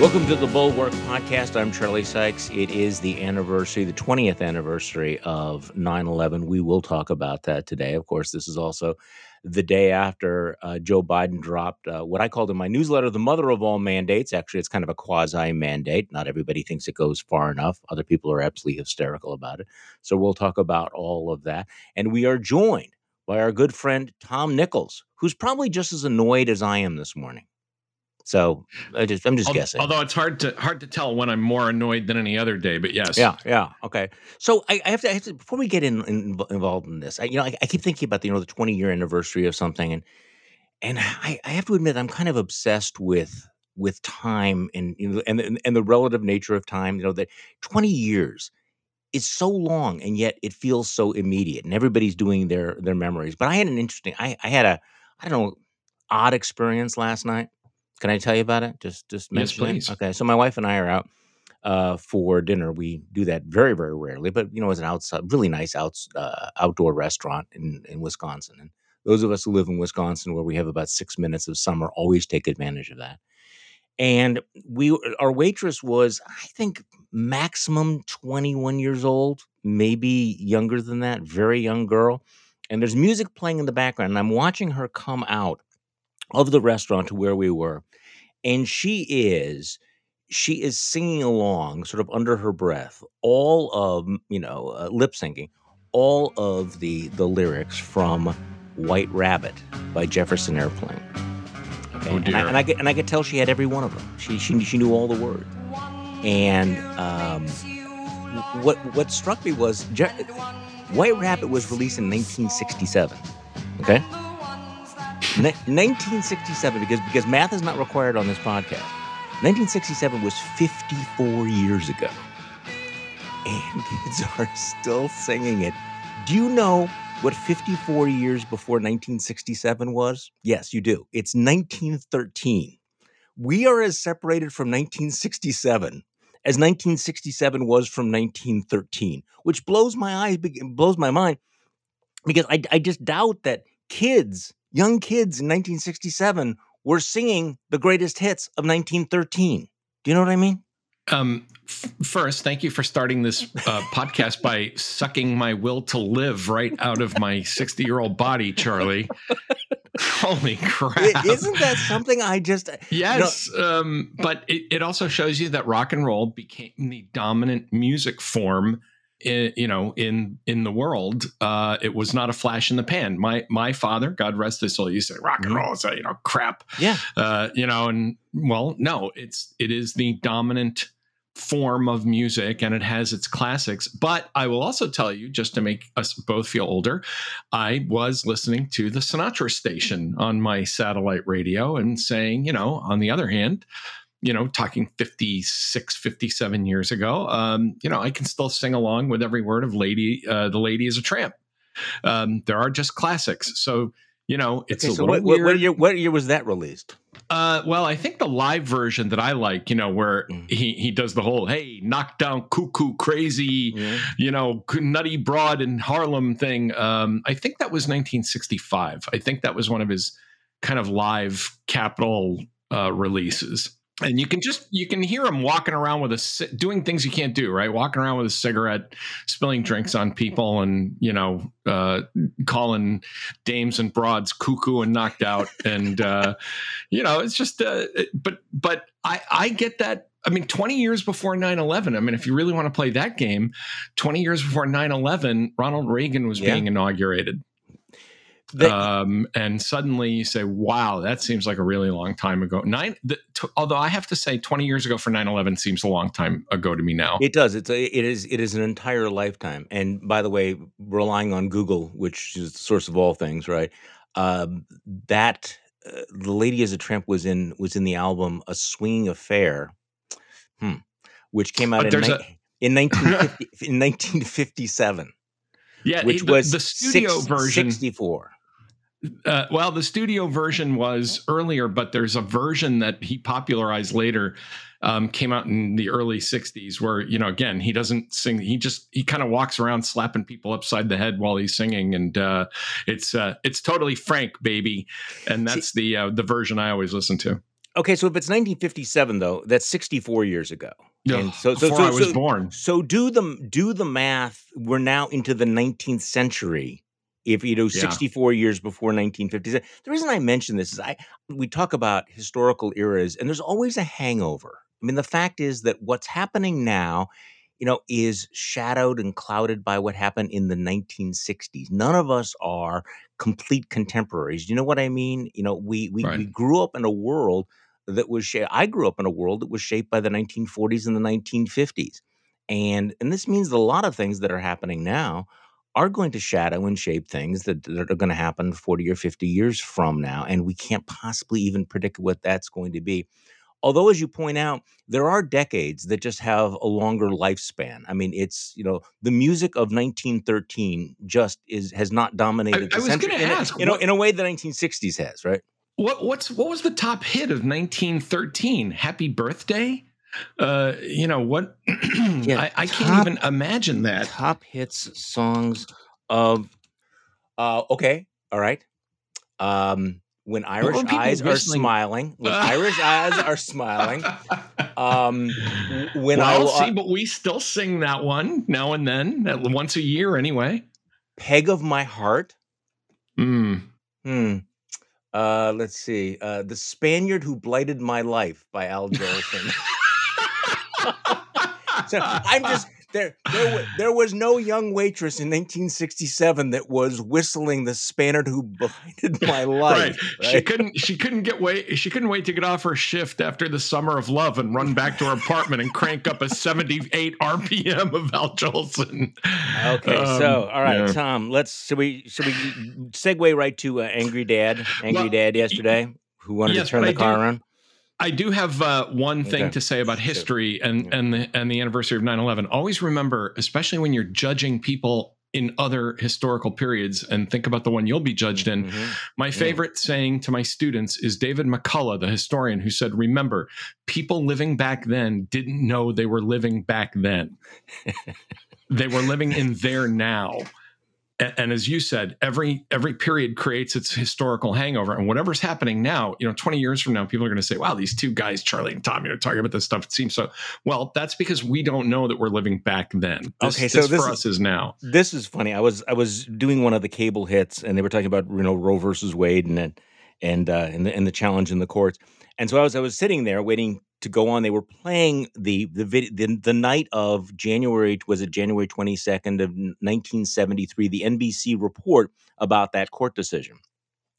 Welcome to the Bulwark Podcast. I'm Charlie Sykes. It is the anniversary, the 20th anniversary of 9 11. We will talk about that today. Of course, this is also the day after uh, Joe Biden dropped uh, what I called in my newsletter the mother of all mandates. Actually, it's kind of a quasi mandate. Not everybody thinks it goes far enough. Other people are absolutely hysterical about it. So we'll talk about all of that. And we are joined by our good friend Tom Nichols, who's probably just as annoyed as I am this morning. So I just I'm just guessing. Although it's hard to hard to tell when I'm more annoyed than any other day, but yes. Yeah, yeah, okay. So I, I, have to, I have to before we get in, in involved in this, I, you know, I, I keep thinking about the you know the 20 year anniversary of something, and and I, I have to admit I'm kind of obsessed with with time and you know, and and and the relative nature of time. You know that 20 years is so long, and yet it feels so immediate, and everybody's doing their their memories. But I had an interesting, I I had a I don't know odd experience last night. Can I tell you about it? Just just Yes, mention it. please. Okay, so my wife and I are out uh, for dinner. We do that very, very rarely, but you know, it's an outside, really nice outs, uh, outdoor restaurant in, in Wisconsin. And those of us who live in Wisconsin, where we have about six minutes of summer, always take advantage of that. And we, our waitress was, I think, maximum 21 years old, maybe younger than that, very young girl. And there's music playing in the background, and I'm watching her come out of the restaurant to where we were and she is she is singing along sort of under her breath all of you know uh, lip syncing all of the the lyrics from white rabbit by jefferson airplane. Okay Oh, and, I, and i could and i could tell she had every one of them she she, she knew all the words. And um what what struck me was Je- white rabbit was released in 1967 okay Ni- 1967 because because math is not required on this podcast. 1967 was 54 years ago. And kids are still singing it. Do you know what 54 years before 1967 was? Yes you do. It's 1913 we are as separated from 1967 as 1967 was from 1913 which blows my eyes blows my mind because I, I just doubt that kids, young kids in 1967, were singing the greatest hits of 1913. Do you know what I mean? Um, f- first, thank you for starting this uh, podcast by sucking my will to live right out of my 60 year old body, Charlie. Holy crap. I- Isn't that something I just. Yes, um, but it, it also shows you that rock and roll became the dominant music form. I you know, in in the world, uh, it was not a flash in the pan. My my father, God rest his soul, used to say rock and Mhm. roll is a, you know crap, Yeah. uh, you know, and well, no, it's it is the dominant form of music and it has its classics but i will also tell you just to make us both feel older i was listening to the sinatra station on my satellite radio and saying you know on the other hand you know talking 56 57 years ago um, you know i can still sing along with every word of lady uh, the lady is a tramp um, there are just classics so you know it's Okay, a so little what, what, weird what, year, what year was that released? uh, well, I think the live version that I like, you know, where Mm. he he does the whole "Hey, knockdown, cuckoo, crazy," Yeah. you know, nutty broad in Harlem thing. Um, I think that was 1965. I think that was one of his kind of live Capitol uh, releases. And you can just you can hear him walking around with a doing things you can't do, right? Walking around with a cigarette, spilling drinks on people, and you know, uh, calling dames and broads cuckoo and knocked out, and uh, you know, it's just. Uh, but but I I get that. I mean, 20 years before 9 11, I mean, if you really want to play that game, 20 years before 9 11, Ronald Reagan was Yeah. being inaugurated. Um, and suddenly you say, wow, that seems like a really long time ago. Nine, the, t- although I have to say, 20 years ago for 9 11 seems a long time ago to me now. It does. It's a, it is it is an entire lifetime. And by the way, relying on Google, which is the source of all things, right? Um, that uh, the lady as a tramp was in was in the album "A Swinging Affair," hmm, which came out But in, ni- in 1950, in 1957, yeah, which the, was the studio six- version. 64. Uh, well, the studio version was earlier, but there's a version that he popularized later. Um, came out in the early '60s, where you know, again, he doesn't sing. He just he kind of walks around slapping people upside the head while he's singing, and uh, it's uh, it's totally Frank, baby, and that's the uh, the version I always listen to. Okay, so if it's 1957 though, that's 64 years ago. And so, so, before so, I was so, born. So do the do the math. We're now into the 19th century. If you know, yeah. 64 years before 1957. The reason I mention this is I we talk about historical eras, and there's always a hangover. I mean, the fact is that what's happening now you know, is shadowed and clouded by what happened in the 1960s. None of us are complete contemporaries. You know what I mean? You know, we we, right. we grew up in a world that was shaped. I grew up in a world that was shaped by the 1940s and the 1950s, and and this means a lot of things that are happening now are going to shadow and shape things that, that are going to happen 40 or 50 years from now, and we can't possibly even predict what that's going to be. Although, as you point out, there are decades that just have a longer lifespan. I mean, it's you know the music of 1913 just is has not dominated. I, I was going to ask, you know, in a way the 1960s has, right? What what's what was the top hit of 1913? Happy Birthday. Uh, you know what? yeah, I, I top, can't even imagine that. Top hits songs of. Uh, okay, all right. Um, when Irish eyes whistling? are smiling, when Irish eyes are smiling, um, when well, I see, but we still sing that one now and then, once a year anyway. Peg of my heart. Hmm. Hmm. Uh, let's see. Uh, the Spaniard who blighted my life by Al Jolson. so I'm just there, there, there was no young waitress in 1967 that was whistling the Spaniard who blinded my life. Right. right. She couldn't. She couldn't get wait. She couldn't wait to get off her shift after the summer of love and run back to her apartment and crank up a 78 RPM of Al Jolson. Okay, um, so all right, yeah. Tom. Let's should we should we segue right to uh, Angry Dad? Angry well, Dad yesterday, who wanted yes, to turn the car do, around. I do have uh, one thing okay. to say about history and and the and the anniversary of 9/11. Always remember, especially when you're judging people in other historical periods and think about the one you'll be judged in. Mm-hmm. My favorite yeah. saying to my students is David McCullough, the historian, who said, Remember, people living back then didn't know they were living back then. they were living in there now and, and, as you said every every period creates its historical hangover. And whatever's happening now you know 20 years from now people are going to say wow these two guys charlie and tommy are talking about this stuff it seems so well that's because we don't know that we're living back then. This, okay so this, this for us is now. this is funny. I was i was doing one of the cable hits and they were talking about you know roe versus wade and and uh and the, and the challenge in the courts. And so i was i was sitting there waiting to go on. They were playing the the video the, the night of January was it January twenty second of nineteen seventy three. The NBC report about that court decision,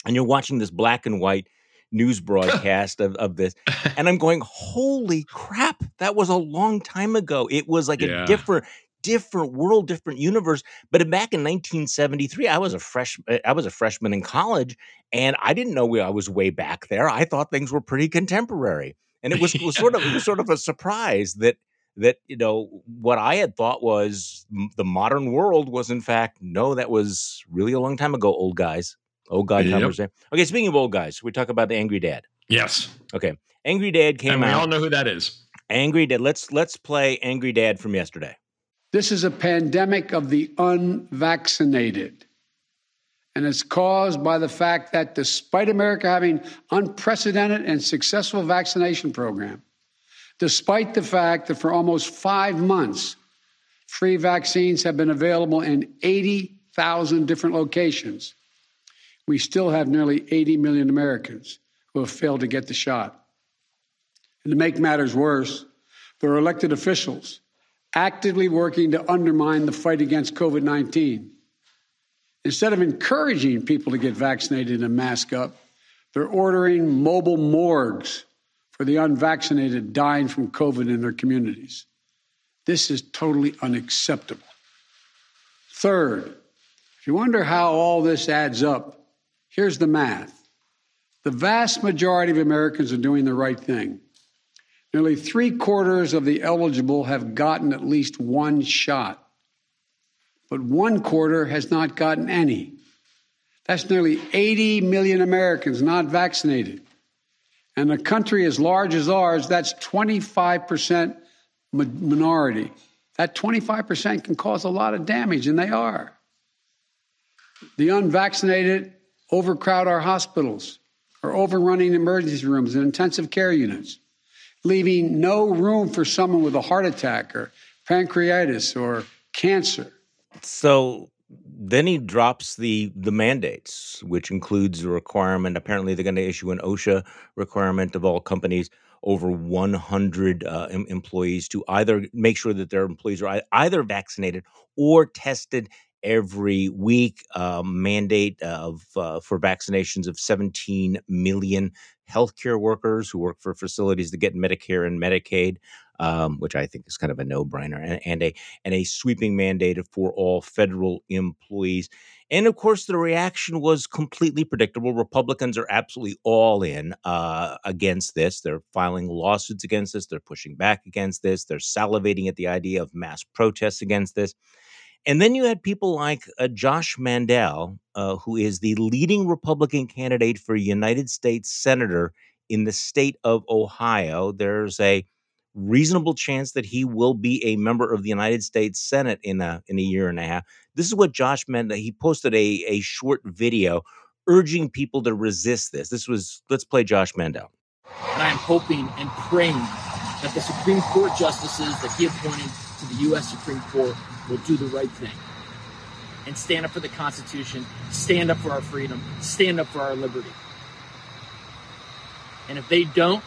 and you're watching this black and white news broadcast of, of this and i'm going holy crap that was a long time ago it was like yeah. a different different world different universe but back in 1973 i was a fresh eh, i was a freshman in college and i didn't know i was way back there i thought things were pretty contemporary and it was, was sort of it was sort of a surprise that that you know what I had thought was the modern world was in fact no, that was really a long time ago. Old guys, old guy yep. conversation. Okay, speaking of old guys, we talk about the Angry Dad. Yes. Okay, Angry Dad came and we out. We all know who that is. Angry Dad. Let's let's play Angry Dad from yesterday. This is a pandemic of the unvaccinated and it's caused by the fact that despite America having unprecedented and successful vaccination program, despite the fact that for almost 5 months free vaccines have been available in 80,000 different locations, we still have nearly 80 million Americans who have failed to get the shot. And to make matters worse, there are elected officials actively working to undermine the fight against COVID 19 Instead of encouraging people to get vaccinated and mask up, they're ordering mobile morgues for the unvaccinated dying from COVID in their communities. This is totally unacceptable. Third, if you wonder how all this adds up, here's the math. The vast majority of Americans are doing the right thing. Nearly three quarters of the eligible have gotten at least one shot but one quarter has not gotten any. That's nearly 80 million Americans not vaccinated. And a country as large as ours, that's 25% minority. That 25% can cause a lot of damage, and they are. The unvaccinated overcrowd our hospitals, are overrunning emergency rooms and intensive care units, leaving no room for someone with a heart attack or pancreatitis or cancer. So then he drops the the mandates, which includes the requirement. Apparently, they're going to issue an OSHA requirement of all companies over 100 uh, em- employees to either make sure that their employees are either vaccinated or tested every week. Uh, mandate of uh, for vaccinations of 17 million healthcare workers who work for facilities that get Medicare and Medicaid um, which I think is kind of a no-brainer, and, and a and a sweeping mandate for all federal employees. And of course, the reaction was completely predictable. Republicans are absolutely all in uh, against this. They're filing lawsuits against this. They're pushing back against this. They're salivating at the idea of mass protests against this. And then you had people like uh, Josh Mandel, uh, who is the leading Republican candidate for United States Senator in the state of Ohio. There's a reasonable chance that he will be a member of the United States Senate in a in a year and a half. This is what Josh meant. That He posted a a short video urging people to resist this. This was let's play Josh Mandel. And I am hoping and praying that the Supreme Court justices that he appointed to the U.S. Supreme Court will do the right thing and stand up for the Constitution, stand up for our freedom, stand up for our liberty. And if they don't,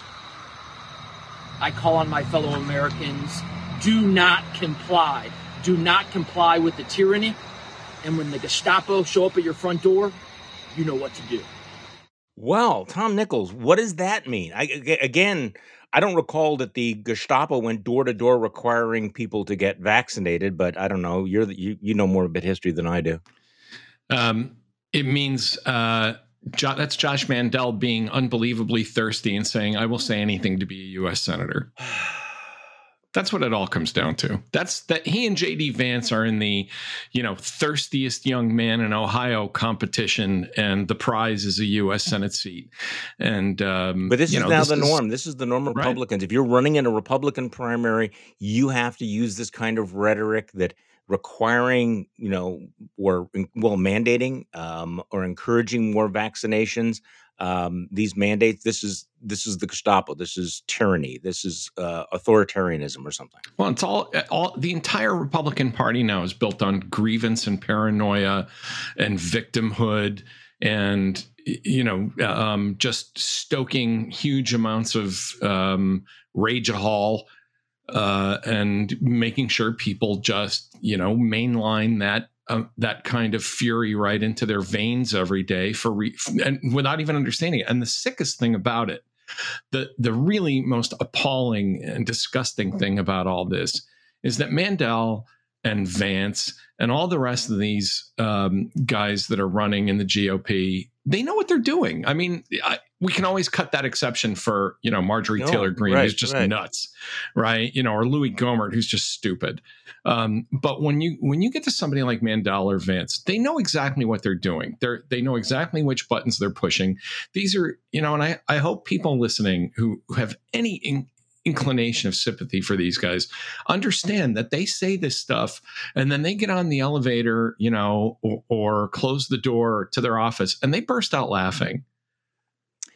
I call on my fellow Americans do not comply. Do not comply with the tyranny. And when the Gestapo show up at your front door, you know what to do. Well, Tom Nichols, what does that mean? I, again, I don't recall that the Gestapo went door to door requiring people to get vaccinated, but I don't know. You're you you know more about history than I do. Um, it means uh, Jo- that's Josh Mandel being unbelievably thirsty and saying, "I will say anything to be a U.S. senator." That's what it all comes down to. That's that he and JD Vance are in the, you know, thirstiest young man in Ohio competition, and the prize is a U.S. Senate seat. And um, but this is know, now this the is, norm. This is the norm of Right. Republicans. If you're running in a Republican primary, you have to use this kind of rhetoric that requiring, you know, or well, mandating um, or encouraging more vaccinations. Um, these mandates. This is this is the Gestapo. This is tyranny. This is uh, authoritarianism or something. Well, it's all all the entire Republican Party now is built on grievance and paranoia and victimhood and you know um, just stoking huge amounts of um, rage hall uh, and making sure people just you know mainline that uh, that kind of fury right into their veins every day for re- and without even understanding it. And the sickest thing about it the the really most appalling and disgusting thing about all this is that Mandel and Vance and all the rest of these um, guys that are running in the GOP, they know what they're doing. I mean, I, we can always cut that exception for you know Marjorie No, Taylor Greene, right, who's just right. nuts, right? You know, or Louis Gohmert, who's just stupid. Um, but when you when you get to somebody like Mandel or Vance, they know exactly what they're doing. They're they know exactly which buttons they're pushing. These are you know, and I I hope people listening who who have any in, inclination of sympathy for these guys understand that they say this stuff and then they get on the elevator, you know, or, or close the door to their office and they burst out laughing.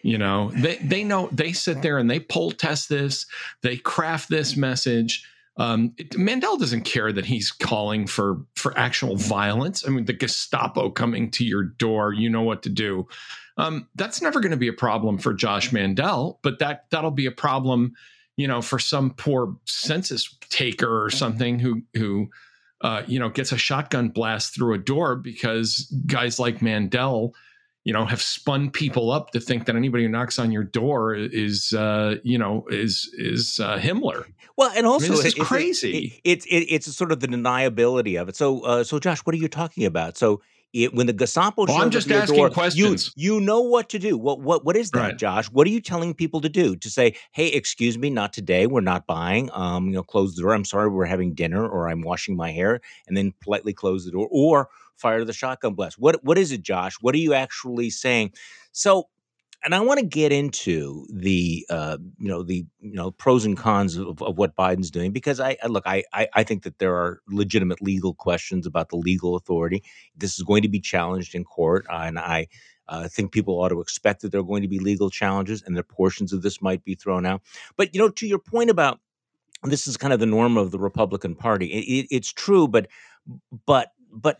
You know, they they know they sit there and they poll test this, they craft this message. Um, it- Mandel doesn't care that he's calling for for actual violence. I mean, the Gestapo coming to your door, you know what to do. Um, that's never going to be a problem for Josh Mandel, but that that'll be a problem, you know, for some poor census taker or something who who uh, you know gets a shotgun blast through a door because guys like Mandel, you know, have spun people up to think that anybody who knocks on your door is, uh, you know, is is uh, Himmler. Well, and also this is it- it's- crazy. It, it's it, it's sort of the deniability of it. So, uh, so Josh, what are you talking about? So, it, when the Gestapo Well, shows I'm just asking door, questions. You you know what to do. What what what is that, Right. Josh? What are you telling people to do? To say, hey, excuse me, not today. We're not buying. Um, you know, close the door. I'm sorry, we're having dinner, or I'm washing my hair, and then politely close the door, or fire the shotgun blast. What what is it, Josh? What are you actually saying? So and I want to get into the uh, you know the you know pros and cons of, of what Biden's doing because I, I look I, I I think that there are legitimate legal questions about the legal authority. This is going to be challenged in court, uh, and I Uh, think people ought to expect that there are going to be legal challenges and that portions of this might be thrown out. But, you know, to your point about this is kind of the norm of the Republican Party, it, it, it's true, but, but, but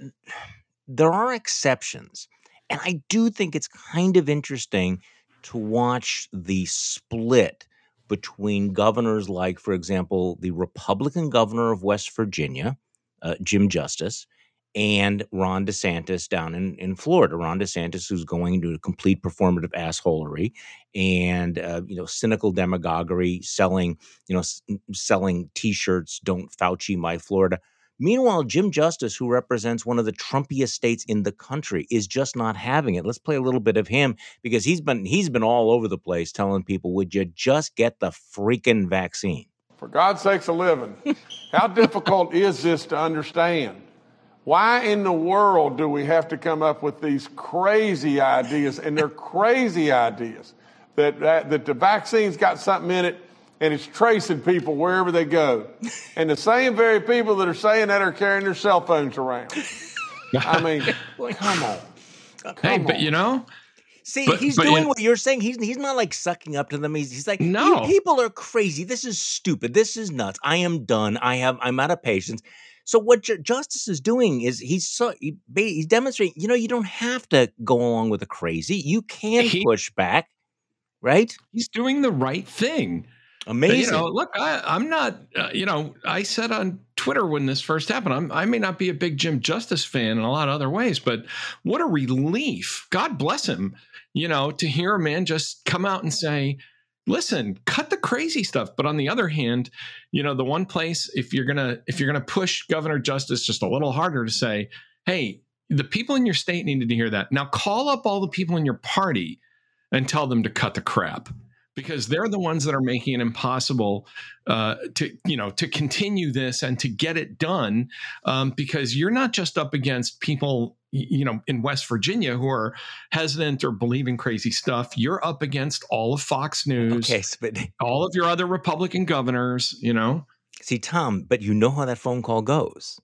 there are exceptions. And I do think it's kind of interesting to watch the split between governors like, for example, the Republican governor of West Virginia, uh, Jim Justice, and Ron DeSantis down in, in Florida. Ron DeSantis, who's going into complete performative assholery and uh, you know cynical demagoguery, selling you know s- selling T-shirts, "Don't Fauci my Florida." Meanwhile, Jim Justice, who represents one of the Trumpiest states in the country, is just not having it. Let's play a little bit of him because he's been he's been all over the place telling people, "Would you just get the freaking vaccine?" For God's sakes, a living. How difficult is this to understand? Why in the world do we have to come up with these crazy ideas? And they're crazy ideas that, that, that the vaccine's got something in it and it's tracing people wherever they go. And the same very people that are saying that are carrying their cell phones around. I mean, come on. hey, Come but you know, See, But- he's but doing in- what you're saying. He's he's not like sucking up to them. He's he's like, No. "You people are crazy. This is stupid. This is nuts. I am done. I have I'm out of patience. So what Ju- Justice is doing is he's so he, he's demonstrating. You know, you don't have to go along with the crazy. You can He- push back, right? he's doing the right thing. But, Amazing. you know, look, I, I'm not. Uh, you know, I said on Twitter when this first happened, I'm, I may not be a big Jim Justice fan in a lot of other ways, but what a relief! God bless him. You know, to hear a man just come out and say, "Listen, cut the crazy stuff." But on the other hand, you know, the one place if you're gonna if you're gonna push Governor Justice just a little harder to say, "Hey, the people in your state needed to hear that." Now call up all the people in your party and tell them to cut the crap because they're the ones that are making it impossible uh, to you know to continue this and to get it done um, because you're not just up against people you know in West Virginia who are hesitant or believing crazy stuff you're up against all of Fox News okay, so, but all of your other Republican governors you know See, Tom, but you know how that phone call goes.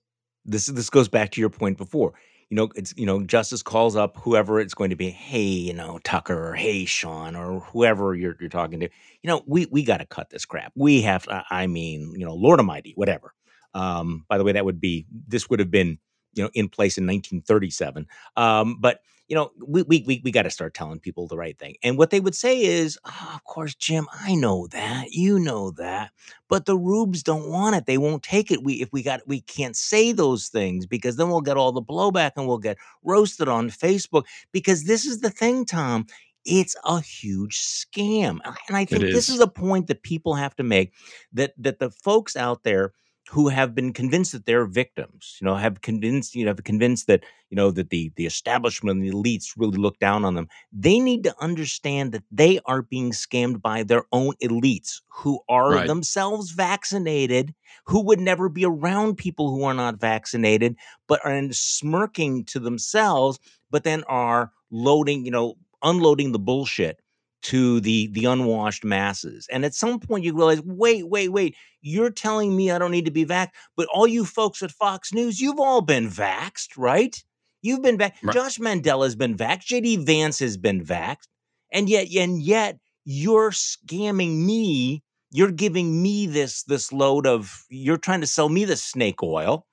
This this goes back to your point before. You know, it's you know, Justice calls up whoever it's going to be. Hey, you know, Tucker, or hey, Sean, or whoever you're you're talking to. You know, we we got to cut this crap. We have. I I mean, you know, Lord Almighty, whatever. Um, by the way, that would be this would have been you know in place in 1937. Um, but you know, we we we, we got to start telling people the right thing. And what they would say is, oh, of course, Jim, I know that, you know that but the rubes don't want it they won't take it we if we got we can't say those things because then we'll get all the blowback and we'll get roasted on facebook because this is the thing tom it's a huge scam And I- think this is. is a point that people have to make that that the folks out there who have been convinced that they're victims you know have convinced you know have convinced that you know that the the establishment and the elites really look down on them they need to understand that they are being scammed by their own elites who are Right. themselves vaccinated, who would never be around people who are not vaccinated, but are smirking to themselves, but then are loading, you know, unloading the bullshit to the the unwashed masses. And at some point you realize, wait, wait, wait, you're telling me I don't need to be vaxxed, but all you folks at Fox News, you've all been vaxxed, right? You've been vaxxed. Right. Josh Mandel has been vaxxed. JD Vance has been vaxxed. And yet, and yet you're scamming me. You're giving me this this load of you're trying to sell me the snake oil.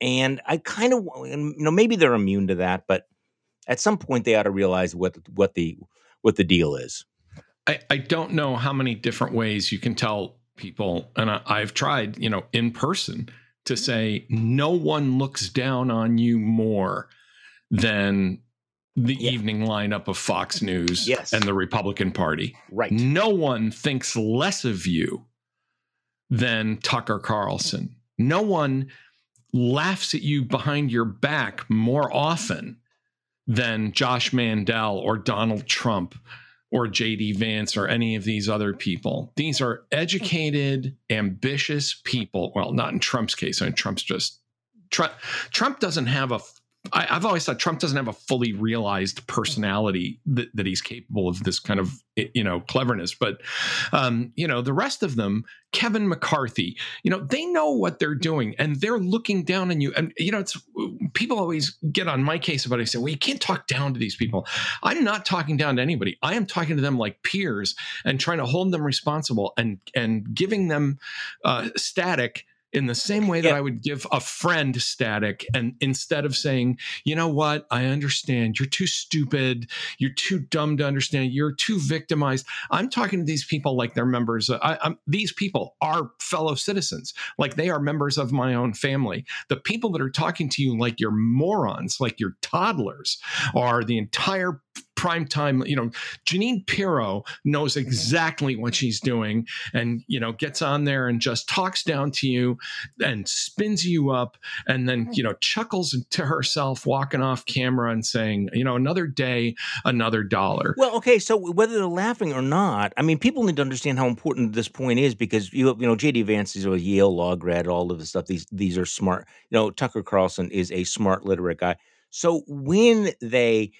And I kind of you know, maybe they're immune to that, but at some point they ought to realize what what the what the deal is. I, I don't know how many different ways you can tell people, and I, I've tried, you know, in person to say no one looks down on you more than the Yeah. evening lineup of Fox News Yes. and the Republican Party. Right. No one thinks less of you than Tucker Carlson. No one laughs at you behind your back more often than Josh Mandel or Donald Trump or JD Vance or any of these other people. These are educated, ambitious people. Well, not in Trump's case. I mean, Trump's just Trump. Trump doesn't have a I, have always thought Trump doesn't have a fully realized personality that, that he's capable of this kind of you know cleverness. But um, you know the rest of them, Kevin McCarthy, you know they know what they're doing and they're looking down on you. And you know it's people always get on my case about it. I say, well, you can't talk down to these people. I'm not talking down to anybody. I am talking to them like peers and trying to hold them responsible and and giving them uh, static in the same way that. I would give a friend static. And instead of saying, you know what, I understand, you're too stupid, you're too dumb to understand, you're too victimized. I'm talking to these people like they're members. I, these people are fellow citizens, like they are members of my own family. The people that are talking to you like you're morons, like you're toddlers, are the entire prime time. You know, Jeanine Pirro knows mm-hmm. exactly what she's doing, and you know gets on there and just talks down to you and spins you up, and then you know chuckles to herself, walking off camera and saying, you know, another day, another dollar. Well, okay, so whether they're laughing or not, I mean, people need to understand how important this point is because you you know JD Vance is a Yale law grad, all of this stuff. These these are smart. You know, Tucker Carlson is a smart, literate guy. So when they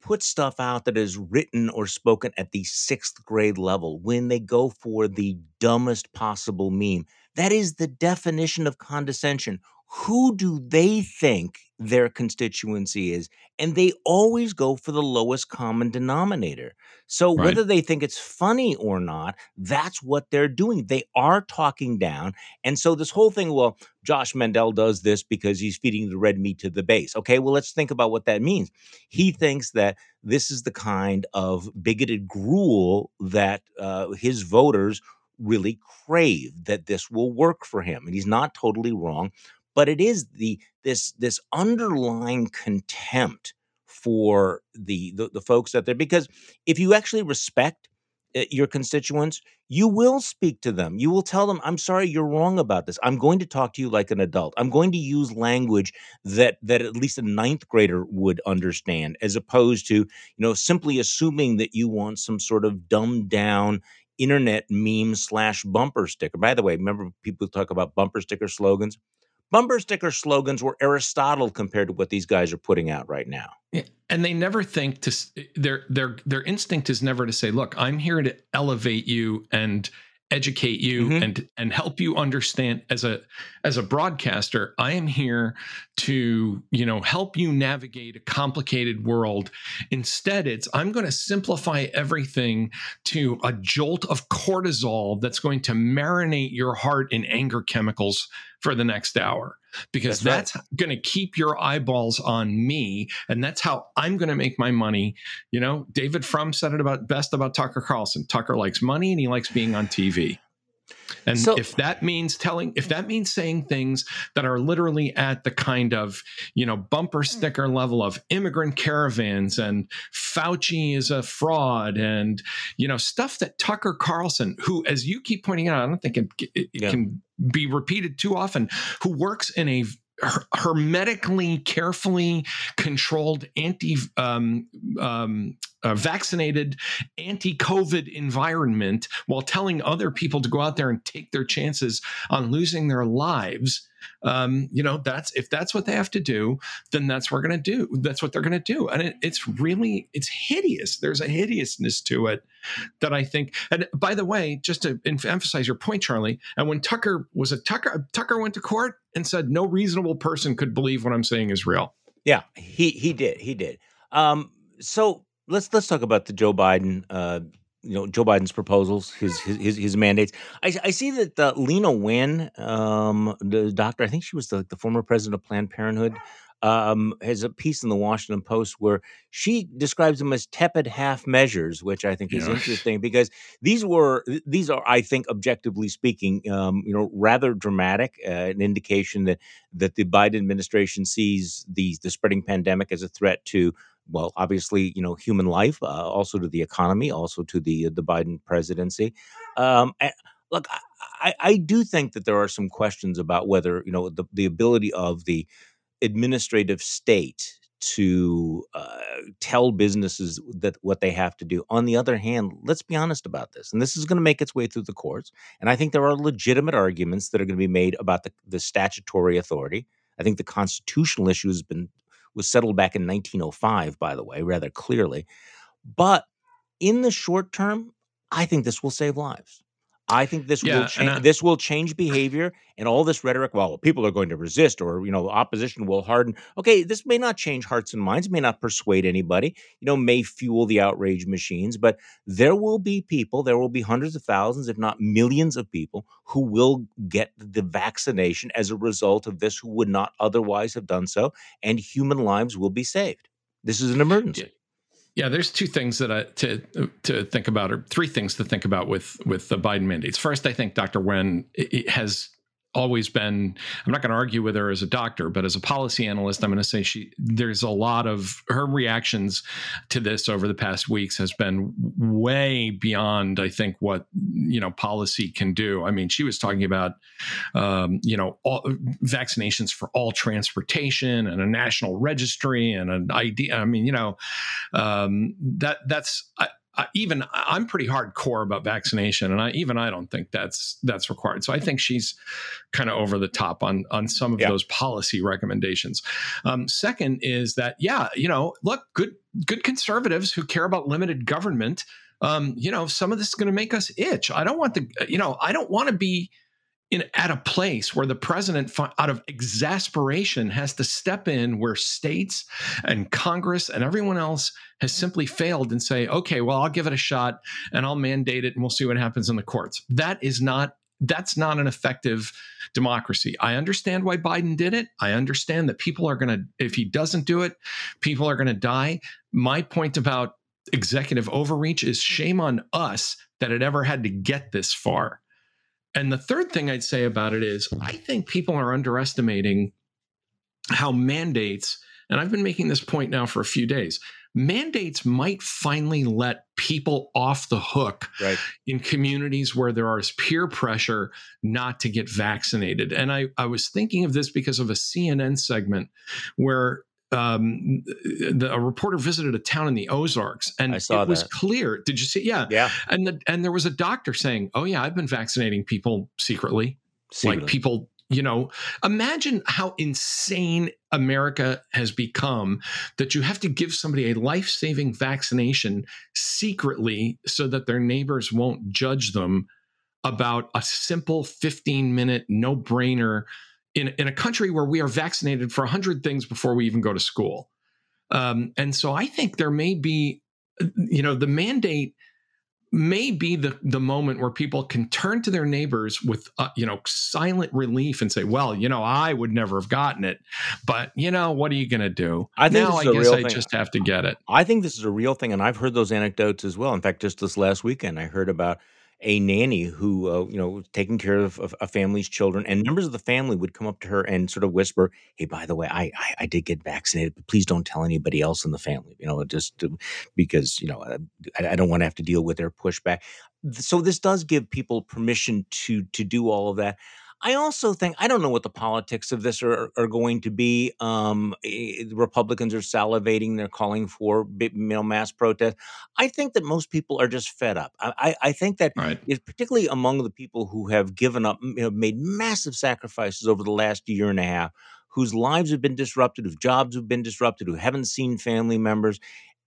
put stuff out that is written or spoken at the sixth grade level, when they go for the dumbest possible meme, that is the definition of condescension. Who do they think their constituency is? And they always go for the lowest common denominator. So right. whether they think it's funny or not, that's what they're doing. They are talking down. And so this whole thing, well, Josh Mandel does this because he's feeding the red meat to the base. Okay, well, let's think about what that means. He thinks that this is the kind of bigoted gruel that uh, his voters really crave, that this will work for him. And he's not totally wrong, but it is the this this underlying contempt for the, the, the folks out there because if you actually respect uh, your constituents you will speak to them. You will tell them i'm sorry you're wrong about this. I'm going to talk to you like an adult. I'm going to use language that that at least a ninth grader would understand as opposed to you know simply assuming that you want some sort of dumbed down internet meme slash bumper sticker. By the way remember people talk about bumper sticker slogans bumper sticker slogans were Aristotle compared to what these guys are putting out right now. Yeah. And they never think to their their their instinct is never to say, "Look, I'm here to elevate you and educate you mm-hmm. and and help you understand as a as a broadcaster i am here to you know help you navigate a complicated world instead it's i'm going to simplify everything to a jolt of cortisol that's going to marinate your heart in anger chemicals for the next hour because that's, that's right. going to keep your eyeballs on me and that's how i'm going to make my money. You know david frum said it about best about tucker carlson. Tucker likes money and he likes being on tv and so, if that means telling, if that means saying things that are literally at the kind of, you know, bumper hmm. sticker level of immigrant caravans and Fauci is a fraud and, you know, stuff that Tucker Carlson, who, as you keep pointing out, I don't think it, it, yeah. can be repeated too often, who works in a hermetically, carefully controlled anti um, um, uh, vaccinated anti-COVID environment while telling other people to go out there and take their chances on losing their lives um, you know that's if that's what they have to do then that's what we're going to do that's what they're going to do. And it, it's really it's hideous. There's a hideousness to it that i think and by the way just to emphasize your point charlie and when tucker was a tucker tucker went to court and said no reasonable person could believe what i'm saying is real. Yeah he he did he did. Um so let's let's talk about the joe biden uh you know Joe Biden's proposals, his his his, his mandates. I, I see that uh, Leana Wen, um, the doctor, I think she was the, the former president of Planned Parenthood, um, has a piece in the Washington Post where she describes them as tepid half measures, which I think is yeah. interesting because these were these are, I think, objectively speaking, um, you know, rather dramatic, uh, an indication that that the Biden administration sees the the spreading pandemic as a threat to well, obviously, you know, human life, uh, also to the economy, also to the the Biden presidency. Um, and look, I, I do think that there are some questions about whether you know the, the ability of the administrative state to uh, tell businesses that what they have to do. On the other hand, let's be honest about this, and this is going to make its way through the courts. And I think there are legitimate arguments that are going to be made about the, the statutory authority. I think the constitutional issue has been was settled back in 1905, by the way, rather clearly. But in the short term, I think this will save lives. I think this Yeah, will I- change. This will change behavior, and all this rhetoric. Well, people are going to resist, or you know, opposition will harden. Okay, this may not change hearts and minds, may not persuade anybody. You know, may fuel the outrage machines, but there will be people. There will be hundreds of thousands, if not millions, of people who will get the vaccination as a result of this, who would not otherwise have done so, and human lives will be saved. This is an emergency. Yeah, there's two things that I to to think about, or three things to think about with with the Biden mandates. First, I think Dr. Wen has always been. I'm not going to argue with her as a doctor, but as a policy analyst, I'm going to say she. There's a lot of her reactions to this over the past weeks has been way beyond, I think, what you know policy can do. I mean, she was talking about um, you know all, vaccinations for all transportation and a national registry and an ID. I mean, you know um, that that's I, I, even I'm pretty hardcore about vaccination, and I even I don't think that's that's required. So I think she's kind of over the top on on some of Yeah. those policy recommendations. Um, second is that yeah, you know, look, good good conservatives who care about limited government. Um, you know, some of this is going to make us itch. I don't want the you know I don't want to be in at a place where the president out of exasperation has to step in where states and congress and everyone else has simply failed and say okay well i'll give it a shot and i'll mandate it and we'll see what happens in the courts. That is not that's not an effective democracy. I understand why biden did it. I understand that people are going to if he doesn't do it people are going to die. My point about executive overreach is shame on us that it ever had to get this far and the third thing I'd say about it is I think people are underestimating how mandates, and I've been making this point now for a few days, mandates might finally let people off the hook Right. in communities where there is peer pressure not to get vaccinated. And I, I was thinking of this because of a CNN segment where um, the, a reporter visited a town in the Ozarks and it was clear. Did you see? Yeah. Yeah. And the, and there was a doctor saying, "Oh yeah, I've been vaccinating people secretly. Like people, you know, imagine how insane America has become that you have to give somebody a life-saving vaccination secretly so that their neighbors won't judge them about a simple 15-minute no-brainer in in a country where we are vaccinated for 100 things before we even go to school. Um, and so I think there may be you know the mandate may be the the moment where people can turn to their neighbors with uh, you know silent relief and say well you know i would never have gotten it but you know what are you going to do I think now this i is a guess i thing. just have to get it I think this is a real thing, and I've heard those anecdotes as well. In fact, just this last weekend, I heard about a nanny who, uh, you know, was taking care of, of a family's children, and members of the family would come up to her and sort of whisper, "Hey, by the way, I I, I did get vaccinated, but please don't tell anybody else in the family, you know, just to, because you know uh, I, I don't want to have to deal with their pushback." So this does give people permission to to do all of that. I also think I don't know what the politics of this are, are going to be. Um, eh, Republicans are salivating; they're calling for big, you know, mass protest. I think that most people are just fed up. I, I, I think that right particularly among the people who have given up, you know, made massive sacrifices over the last year and a half, whose lives have been disrupted, whose jobs have been disrupted, who haven't seen family members.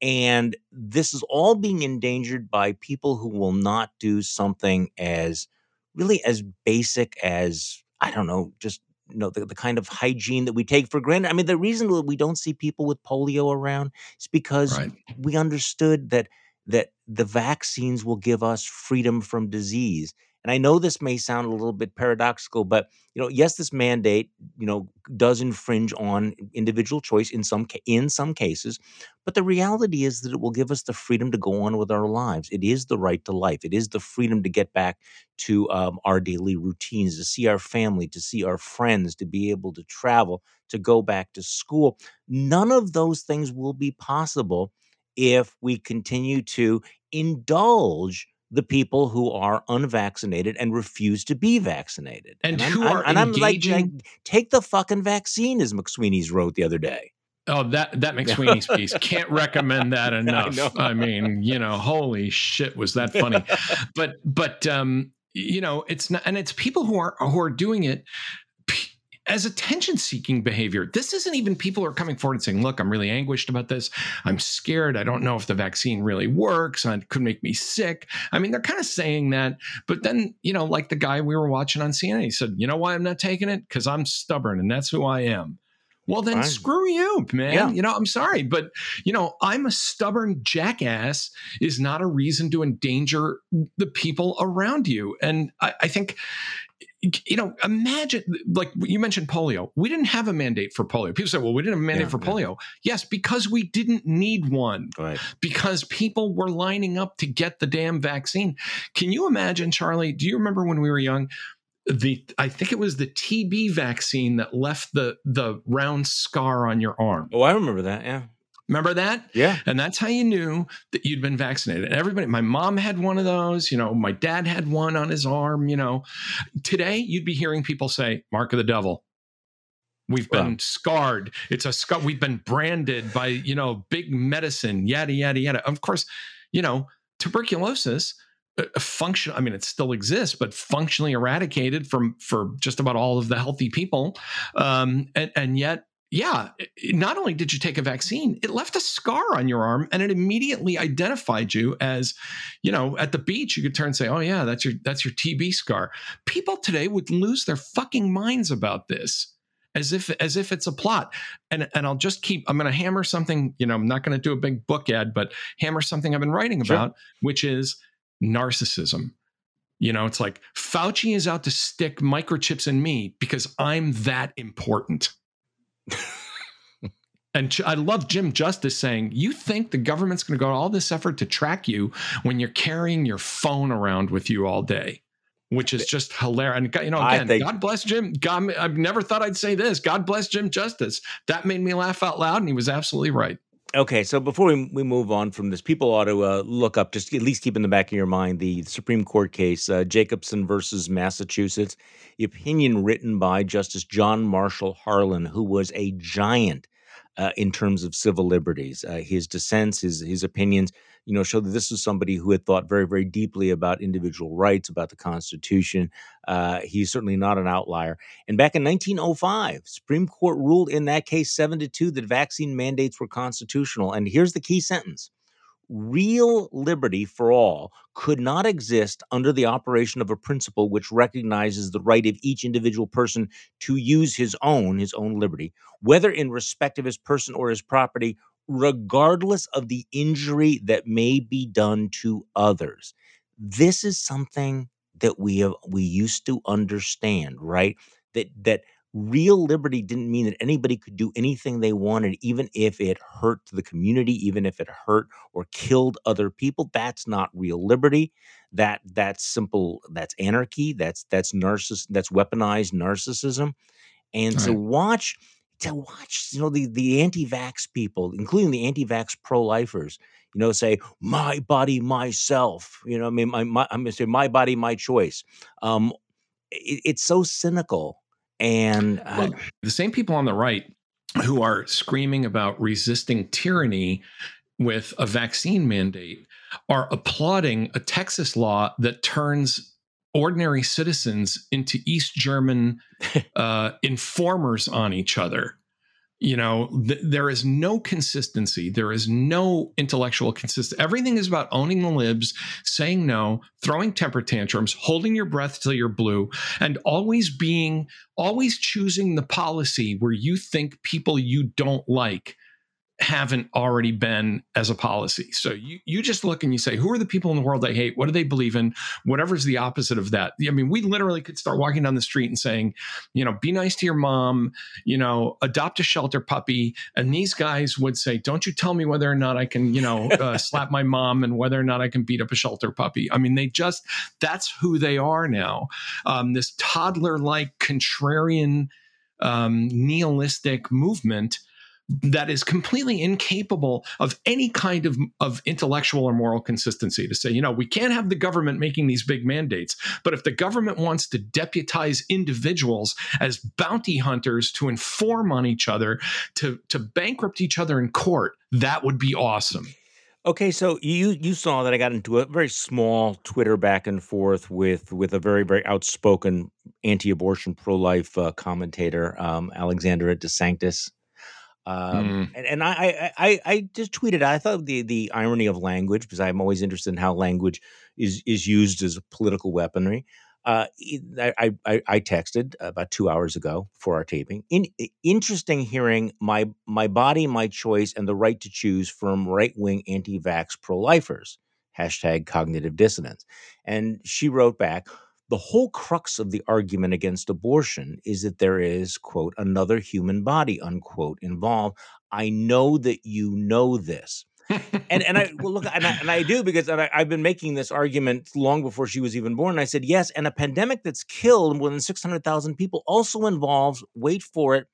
And this is all being endangered by people who will not do something as really as basic as, I don't know, just you know, the, the kind of hygiene that we take for granted. I mean, the reason that we don't see people with polio around is because right we understood that that the vaccines will give us freedom from disease. And I know this may sound a little bit paradoxical, but you know, yes, this mandate, you know, does infringe on individual choice in some in some cases, but the reality is that it will give us the freedom to go on with our lives. It is the right to life. It is the freedom to get back to um, our daily routines, to see our family, to see our friends, to be able to travel, to go back to school. None of those things will be possible if we continue to indulge the people who are unvaccinated and refuse to be vaccinated. And I'm, who I'm- are and I'm like, engaging- like, take the fucking vaccine, as McSweeney's wrote the other day. oh that that mcsweeney's piece can't recommend that enough know. I, mean you know holy shit was that funny but but um you know it's not and it's people who are who are doing it as attention seeking behavior. This isn't even people are coming forward and saying, Look, I'm really anguished about this. I'm scared. I don't know if the vaccine really works. It could make me sick. I mean, they're kind of saying that. But then, you know, like the guy we were watching on CNN, he said, You know why I'm not taking it? Because I'm stubborn and that's who I am. Well, then Fine. screw you, man. Yeah. You know, I'm sorry, but you know, I'm a stubborn jackass is not a reason to endanger the people around you. And I, I think, you know, imagine like you mentioned polio. We didn't have a mandate for polio. People say, well, we didn't have a mandate yeah, for yeah. polio. Yes, because we didn't need one. Right. Because people were lining up to get the damn vaccine. Can you imagine, Charlie? Do you remember when we were young? the I think it was the TB vaccine that left the the round scar on your arm. Oh, I remember that. Yeah. Remember that? Yeah. And that's how you knew that you'd been vaccinated. And everybody, my mom had one of those, you know, my dad had one on his arm, you know. Today, you'd be hearing people say, Mark of the devil. We've been wow. scarred. It's a scar. We've been branded by, you know, big medicine, yada, yada, yada. Of course, you know, tuberculosis function i mean it still exists but functionally eradicated from for just about all of the healthy people um, and, and yet yeah not only did you take a vaccine it left a scar on your arm and it immediately identified you as you know at the beach you could turn and say oh yeah that's your that's your tb scar people today would lose their fucking minds about this as if as if it's a plot and and i'll just keep i'm going to hammer something you know i'm not going to do a big book ad but hammer something i've been writing about sure. which is narcissism. You know, it's like Fauci is out to stick microchips in me because I'm that important. And I love Jim Justice saying, You think the government's going to go to all this effort to track you when you're carrying your phone around with you all day? Which is just hilarious. And, you know, again, think- God bless Jim. God, I've never thought I'd say this. God bless Jim Justice. That made me laugh out loud, and he was absolutely right. Okay, so before we, we move on from this, people ought to uh, look up, just at least keep in the back of your mind, the Supreme Court case, uh, Jacobson versus Massachusetts, the opinion written by Justice John Marshall Harlan, who was a giant uh, in terms of civil liberties. Uh, his dissents, his his opinions, you know, show that this was somebody who had thought very, very deeply about individual rights, about the Constitution. Uh, he's certainly not an outlier. And back in 1905, Supreme Court ruled in that case seven to two that vaccine mandates were constitutional. And here's the key sentence real liberty for all could not exist under the operation of a principle which recognizes the right of each individual person to use his own his own liberty whether in respect of his person or his property regardless of the injury that may be done to others this is something that we have we used to understand right that that real liberty didn't mean that anybody could do anything they wanted, even if it hurt the community, even if it hurt or killed other people. That's not real liberty. That that's simple. That's anarchy. That's that's narciss. That's weaponized narcissism. And right. to watch to watch, you know, the the anti-vax people, including the anti-vax pro-lifers, you know, say my body, myself. You know, I mean, my, my I'm going to say my body, my choice. Um, it, it's so cynical and uh, the same people on the right who are screaming about resisting tyranny with a vaccine mandate are applauding a Texas law that turns ordinary citizens into East German uh, informers on each other. You know th- there is no consistency. There is no intellectual consistency everything is about owning the libs saying no throwing temper tantrums holding your breath till you're blue and always being always choosing the policy where you think people you don't like haven't already been as a policy. So you you just look and you say, who are the people in the world I hate? What do they believe in? Whatever's the opposite of that. I mean, we literally could start walking down the street and saying, you know, be nice to your mom, you know, adopt a shelter puppy. And these guys would say, don't you tell me whether or not I can, you know, uh, slap my mom and whether or not I can beat up a shelter puppy. I mean, they just, that's who they are now. Um, this toddler like contrarian, um, nihilistic movement that is completely incapable of any kind of, of intellectual or moral consistency to say, you know, we can't have the government making these big mandates. But if the government wants to deputize individuals as bounty hunters to inform on each other, to, to bankrupt each other in court, that would be awesome. Okay, so you you saw that I got into a very small Twitter back and forth with with a very very outspoken anti-abortion pro-life uh, commentator, um, Alexandra DeSanctis. Um, Mm. and, and I, I, I, I just tweeted. I thought the the irony of language because I'm always interested in how language is is used as political weaponry. Uh, I, I, I I texted about two hours ago for our taping. In, interesting hearing my my body, my choice, and the right to choose from right wing anti vax pro lifers. Hashtag cognitive dissonance. And she wrote back, the whole crux of the argument against abortion is that there is, quote, another human body, unquote, involved. I know that you know this. and and I well look and I, and I do because I, I've been making this argument long before she was even born. I said yes, and a pandemic that's killed more than six hundred thousand people also involves wait for it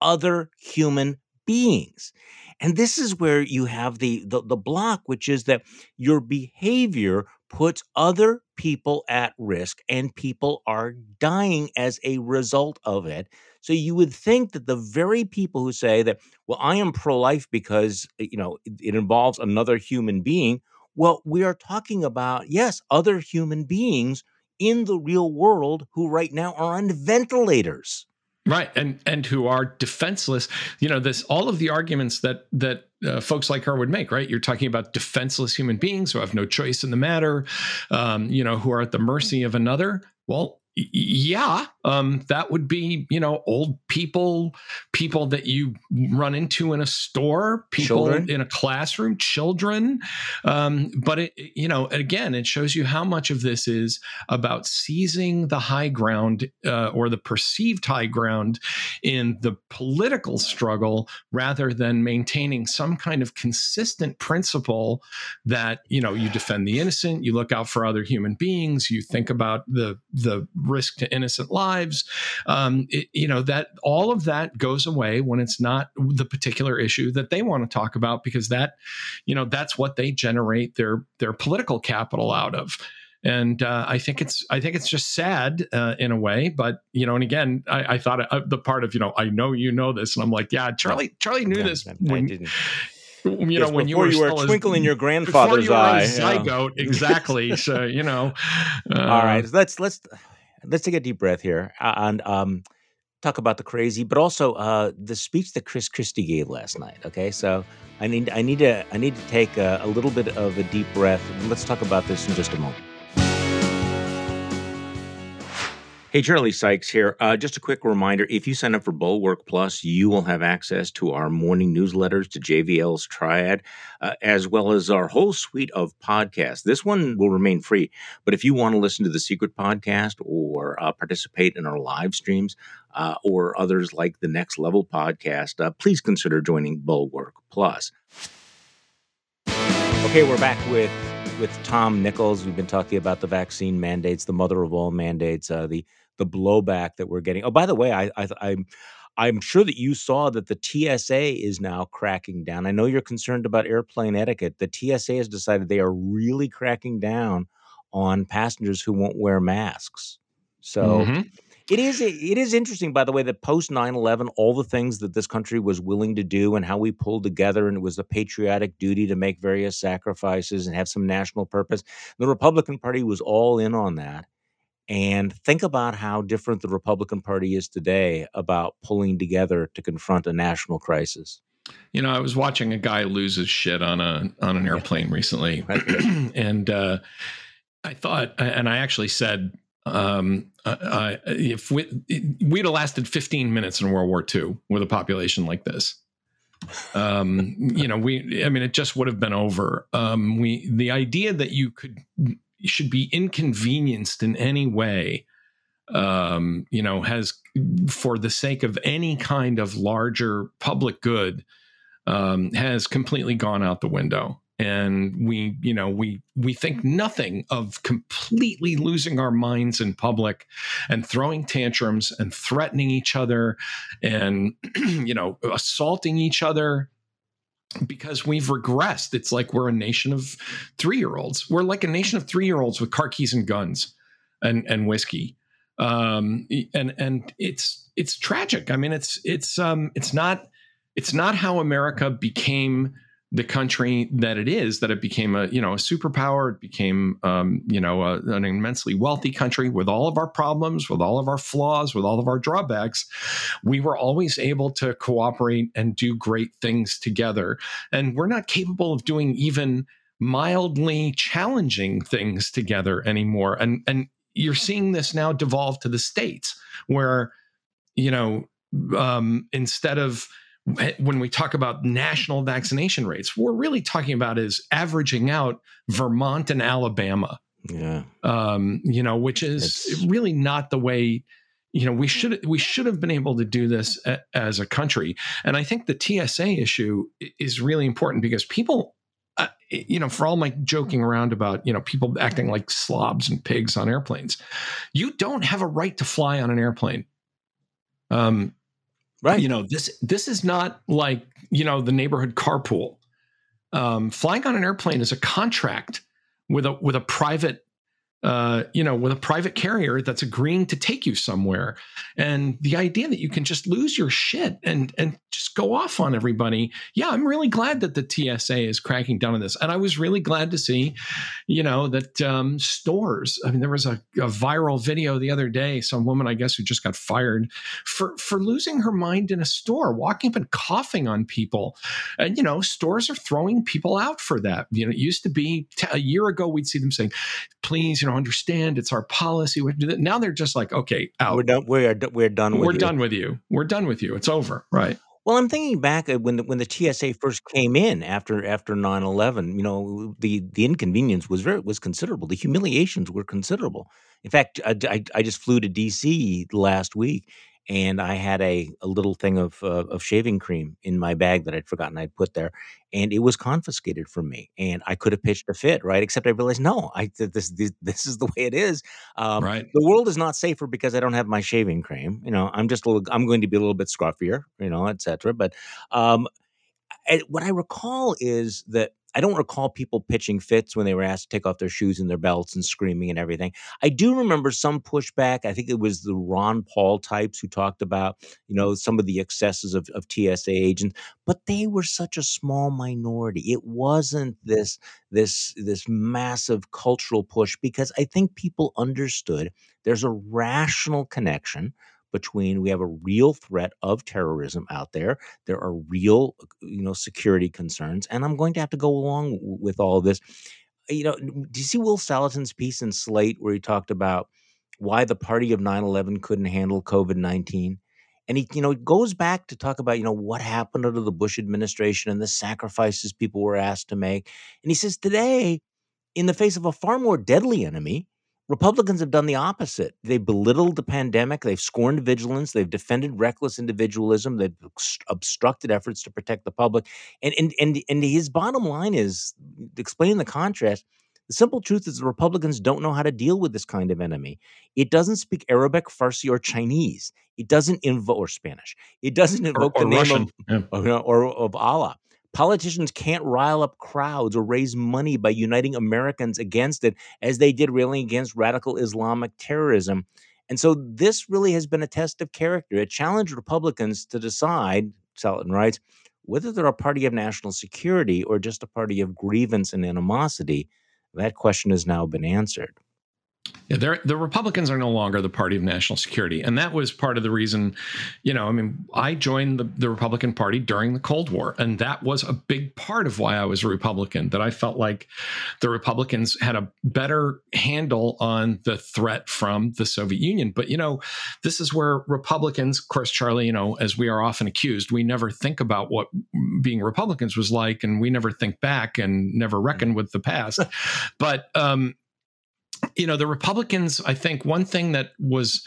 other human beings. And this is where you have the, the the block, which is that your behavior puts other people at risk and people are dying as a result of it. So you would think that the very people who say that, well, I am pro-life because uh, you know it, it involves another human being. Well, we are talking about, yes, other human beings in the real world who right now are on ventilators. right and and who are defenseless you know this all of the arguments that that uh, folks like her would make right? You're talking about defenseless human beings who have no choice in the matter um, you know who are at the mercy of another. Well yeah um, that would be you know old people people that you run into in a store people Children. in a classroom children um, but it you know again it shows you how much of this is about seizing the high ground uh, or the perceived high ground in the political struggle rather than maintaining some kind of consistent principle that you know you defend the innocent you look out for other human beings you think about the the risk to innocent lives um, it, you know that all of that goes away when it's not the particular issue that they want to talk about because that you know that's what they generate their their political capital out of and uh, I think it's I think it's just sad uh, in a way, but you know, and again, I, I thought uh, the part of you know I know you know this, and I'm like, yeah, Charlie, Charlie knew Yeah, this I- I didn't. you Yes, know when you were, you were a twinkle in your grandfather's you eye, a yeah. zygote, exactly. so you know, uh, All right, let's let's let's take a deep breath here and um, talk about the crazy, but also uh, the speech that Chris Christie gave last night. Okay, so I need I need to I need to take a, a little bit of a deep breath. Let's talk about this in just a moment. Hey, Charlie Sykes here. Uh, just a quick reminder if you sign up for Bulwark Plus, you will have access to our morning newsletters to JVL's Triad, uh, as well as our whole suite of podcasts. This one will remain free, but if you want to listen to the Secret Podcast or uh, participate in our live streams uh, or others like the Next Level Podcast, uh, please consider joining Bulwark Plus. Okay, we're back with with Tom Nichols. We've been talking about the vaccine mandates, the mother of all mandates, uh, the the blowback that we're getting. Oh, by the way, I, I I'm I'm sure that you saw that the TSA is now cracking down. I know you're concerned about airplane etiquette. The TSA has decided they are really cracking down on passengers who won't wear masks. So mhm. it is it is interesting, by the way, that post 9-11, all the things that this country was willing to do and how we pulled together, and it was a patriotic duty to make various sacrifices and have some national purpose. The Republican Party was all in on that. And think about how different the Republican Party is today about pulling together to confront a national crisis. You know, I was watching a guy lose his shit on a on an airplane recently, and uh, I thought, and I actually said, um, I, if we, we'd have lasted 15 minutes in World War II with a population like this, um, you know, we, I mean, it just would have been over. Um, we, the idea that you could, should be inconvenienced in any way, um, you know, has for the sake of any kind of larger public good, um, has completely gone out the window. And we you know we we think nothing of completely losing our minds in public and throwing tantrums and threatening each other and you know assaulting each other because we've regressed. It's like we're a nation of 3-year-olds we're like a nation of 3-year-olds with car keys and guns and and whiskey. Um and and it's it's tragic. I mean it's it's um it's not it's not how america became the country that it is, that it became a you know a superpower, it became um, you know a, an immensely wealthy country with all of our problems, with all of our flaws, with all of our drawbacks, we were always able to cooperate and do great things together. And we're not capable of doing even mildly challenging things together anymore. And and you're seeing this now devolve to the states where you know um, instead of when we talk about national vaccination rates, we're really talking about is averaging out Vermont and Alabama. Yeah. Um, you know, which is it's... really not the way you know we should we should have been able to do this a, as a country and i think the tsa issue is really important because people uh, you know for all my joking around about you know people acting like slobs and pigs on airplanes you don't have a right to fly on an airplane um Right. You know, this this is not like, you know, the neighborhood carpool. Um, flying on an airplane is a contract with a with a private uh, you know, with a private carrier that's agreeing to take you somewhere. And the idea that you can just lose your shit and and just go off on everybody. Yeah, I'm really glad that the TSA is cracking down on this. And I was really glad to see, you know, that um, stores. I mean, there was a, a viral video the other day, some woman, I guess, who just got fired for for losing her mind in a store, walking up and coughing on people. And you know, stores are throwing people out for that. You know, it used to be t- a year ago we'd see them saying, please, you know, understand it's our policy. Now they're just like, okay, out. We're done. We're we're done. With we're you. done with you. We're done with you. It's over. Right. Well, I'm thinking back uh, when the, when the TSA first came in after after 9/11. You know, the the inconvenience was very was considerable. The humiliations were considerable. In fact, I, I, I just flew to DC last week, and I had a, a little thing of uh, of shaving cream in my bag that I'd forgotten I'd put there, and it was confiscated from me. And I could have pitched a fit, right? Except I realized, no, I this this, this is the way it is. Um, right. The world is not safer because I don't have my shaving cream. You know, I'm just a little. I'm going to be a little bit scruffier, you know, etc. But um, what I recall is that I don't recall people pitching fits when they were asked to take off their shoes and their belts and screaming and everything. I do remember some pushback. I think it was the Ron Paul types who talked about, you know, some of the excesses of, of TSA agents, but they were such a small minority. It wasn't this this this massive cultural push because I think people understood there's a rational connection between we have a real threat of terrorism out there there are real uh, you know security concerns and i'm going to have to go along with all this. Uh, you know do you see will saletan's piece in slate where he talked about why the party of 9-11 couldn't handle covid-19 and he you know goes back to talk about you know what happened under the bush administration and the sacrifices people were asked to make. And he says today in the face of a far more deadly enemy Republicans have done the opposite. They've belittled the pandemic. They've scorned vigilance. They've defended reckless individualism. They've obstructed efforts to protect the public. And, and, and, and his bottom line is explaining the contrast. The simple truth is the Republicans don't know how to deal with this kind of enemy. It doesn't speak Arabic, Farsi, or Chinese. It doesn't invoke or Spanish. It doesn't invoke or, or the name Russian. of yeah. or, or of Allah. Politicians can't rile up crowds or raise money by uniting Americans against it as they did railing against radical Islamic terrorism. And so this really has been a test of character. It challenged Republicans to decide, Saletan writes, whether they're a party of national security or just a party of grievance and animosity. That question has now been answered. Yeah, the Republicans are no longer the party of national security. And that was part of the reason, you know, I mean, I joined the, the Republican Party during the Cold War. And that was a big part of why I was a Republican, that I felt like the Republicans had a better handle on the threat from the Soviet Union. But, you know, this is where Republicans, of course, Charlie, you know, as we are often accused, we never think about what being Republicans was like, and we never think back and never reckon with the past. but, um, you know, the Republicans, I think one thing that was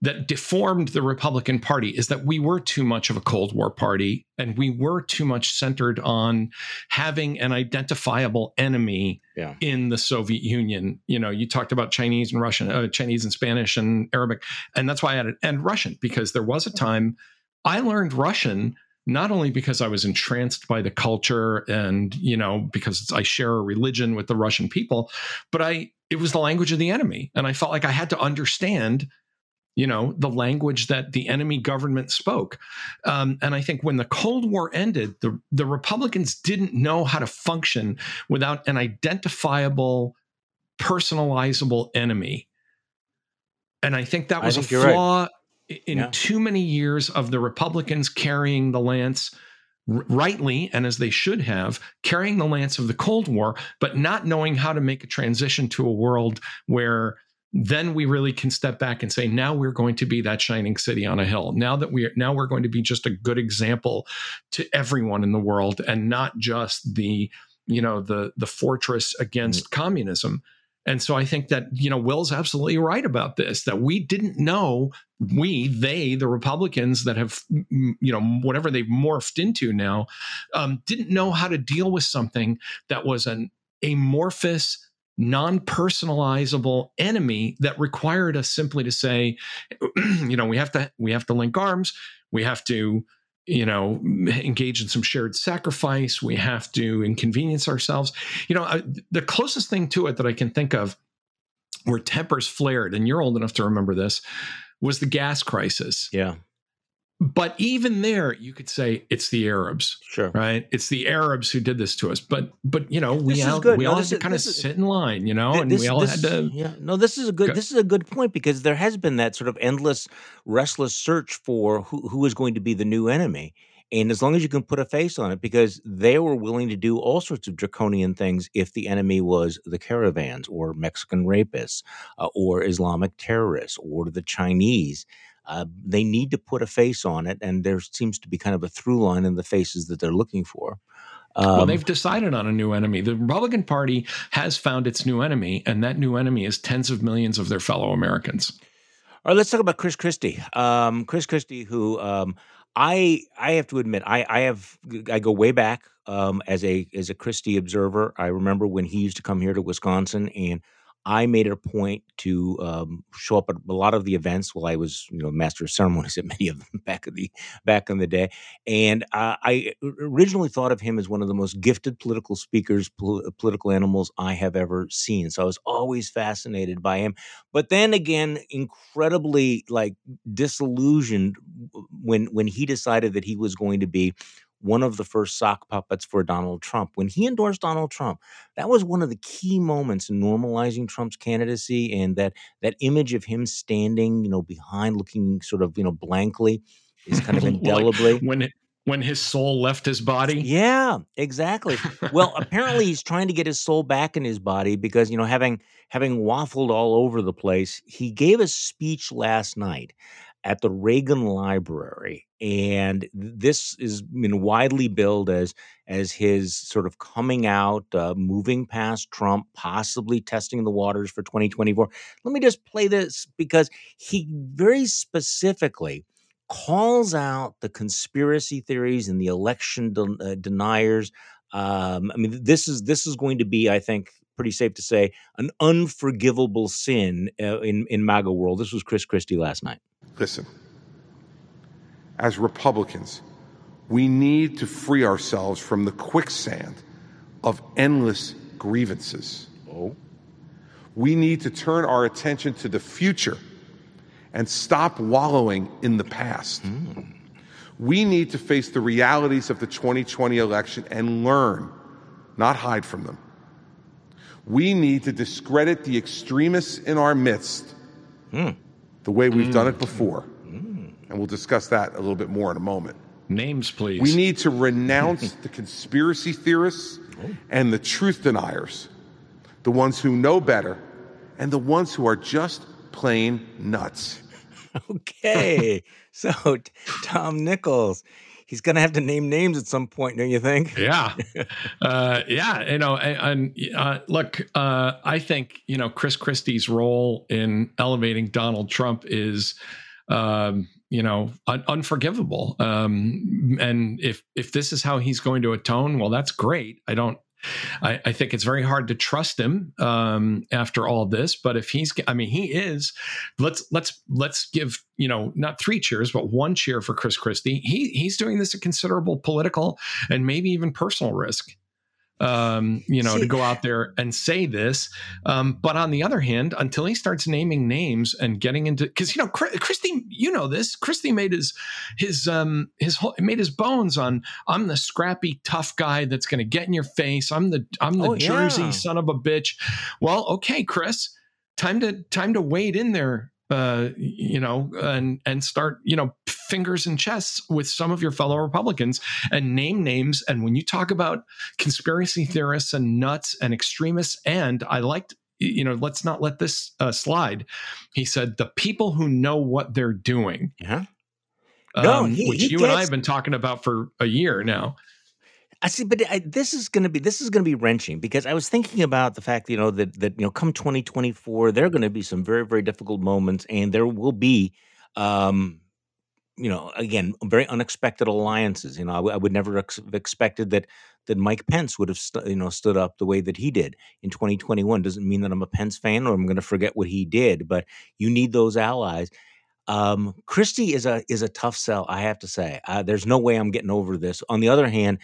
that deformed the Republican Party is that we were too much of a Cold War party and we were too much centered on having an identifiable enemy yeah. in the Soviet Union. You know, you talked about Chinese and Russian, uh, Chinese and Spanish and Arabic, and that's why I added and Russian because there was a time I learned Russian not only because I was entranced by the culture and, you know, because I share a religion with the Russian people, but I, it was the language of the enemy. And I felt like I had to understand, you know, the language that the enemy government spoke. Um, and I think when the Cold War ended, the, the Republicans didn't know how to function without an identifiable, personalizable enemy. And I think that was a flaw right. in yeah. too many years of the Republicans carrying the lance rightly and as they should have carrying the lance of the cold war but not knowing how to make a transition to a world where then we really can step back and say now we're going to be that shining city on a hill now that we are now we're going to be just a good example to everyone in the world and not just the you know the the fortress against mm-hmm. communism and so i think that you know will's absolutely right about this that we didn't know we they the republicans that have you know whatever they've morphed into now um, didn't know how to deal with something that was an amorphous non-personalizable enemy that required us simply to say you know we have to we have to link arms we have to you know engage in some shared sacrifice. We have to inconvenience ourselves. You know I, the closest thing to it that i can think of where tempers flared and you're old enough to remember this was the gas crisis. Yeah but even there you could say it's the arabs sure. right? It's the arabs who did this to us. But but you know we all we no, all had to kind of is, sit in line you know and we all this, had to yeah no this is a good go. this is a good point because there has been that sort of endless restless search for who, who is going to be the new enemy. And as long as you can put a face on it because they were willing to do all sorts of draconian things if the enemy was the caravans or mexican rapists uh, or islamic terrorists or the chinese uh, they need to put a face on it, and there seems to be kind of a through line in the faces that they're looking for. Um, well, they've decided on a new enemy. The Republican Party has found its new enemy, and that new enemy is tens of millions of their fellow Americans. All right, let's talk about Chris Christie. Um, Chris Christie, who um, I I have to admit, I I have I go way back um, as a as a Christie observer. I remember when he used to come here to Wisconsin, and I made it a point to um, show up at a lot of the events while I was, you know, master of ceremonies at many of them back in the back in the day. And uh, I originally thought of him as one of the most gifted political speakers, pol- political animals I have ever seen. So I was always fascinated by him. But then again, incredibly like disillusioned when when he decided that he was going to be one of the first sock puppets for Donald Trump. When he endorsed Donald Trump, that was one of the key moments in normalizing Trump's candidacy and that that image of him standing, you know, behind looking sort of, you know, blankly is kind of indelibly. like when when his soul left his body. Yeah, exactly. well, apparently he's trying to get his soul back in his body because, you know, having having waffled all over the place, he gave a speech last night at the Reagan Library, and this has been widely billed as as his sort of coming out, uh, moving past Trump, possibly testing the waters for 2024. Let me just play this because he very specifically calls out the conspiracy theories and the election uh, deniers. Um, I mean, this is this is going to be, I think, pretty safe to say, an unforgivable sin uh, in in MAGA world. This was Chris Christie last night. Listen, as Republicans, we need to free ourselves from the quicksand of endless grievances. Oh. We need to turn our attention to the future and stop wallowing in the past. Mm. We need to face the realities of the 2020 election and learn, not hide from them. We need to discredit the extremists in our midst. Mm the way we've mm. done it before. And we'll discuss that a little bit more in a moment. Names, please. We need to renounce the conspiracy theorists oh. and the truth deniers, the ones who know better, and the ones who are just plain nuts. Okay. so, Tom Nichols, he's going to have to name names at some point, don't you think? Yeah, uh, yeah. You know, and, uh, look, uh, I think you know Chris Christie's role in elevating Donald Trump is. Um, you know, un- unforgivable. Um, and if if this is how he's going to atone, well, that's great. I don't I, I, think it's very hard to trust him um, after all this. But if he's, I mean, he is. Let's let's let's give you know not three cheers, but one cheer for Chris Christie. He he's doing this at considerable political and maybe even personal risk. Um, you know, See, to go out there and say this. Um, but on the other hand, until he starts naming names and getting into, because you know, Christie, you know this. Christie made his his um his whole made his bones on. I'm the scrappy tough guy that's going to get in your face. I'm the I'm the oh, Jersey yeah. son of a bitch. Well, okay, Chris, time to time to wade in there uh, you know, and and start, you know, fingers and chests with some of your fellow Republicans and name names. And when you talk about conspiracy theorists and nuts and extremists, and I liked, you know, let's not let this uh, slide. He said the people who know what they're doing. Yeah. Um, no, he, which he you gets, and I have been talking about for a year now. I see, but I, this is going to be this is going to be wrenching because I was thinking about the fact, you know, that that you know, come 2024, there are going to be some very very difficult moments, and there will be, um, you know, again, very unexpected alliances. You know, I, w- I would never ex- have expected that that Mike Pence would have, st- you know, stood up the way that he did in 2021. Doesn't mean that I'm a Pence fan or I'm going to forget what he did, but you need those allies. Um, Christie is a is a tough sell, I have to say. Uh, there's no way I'm getting over this. On the other hand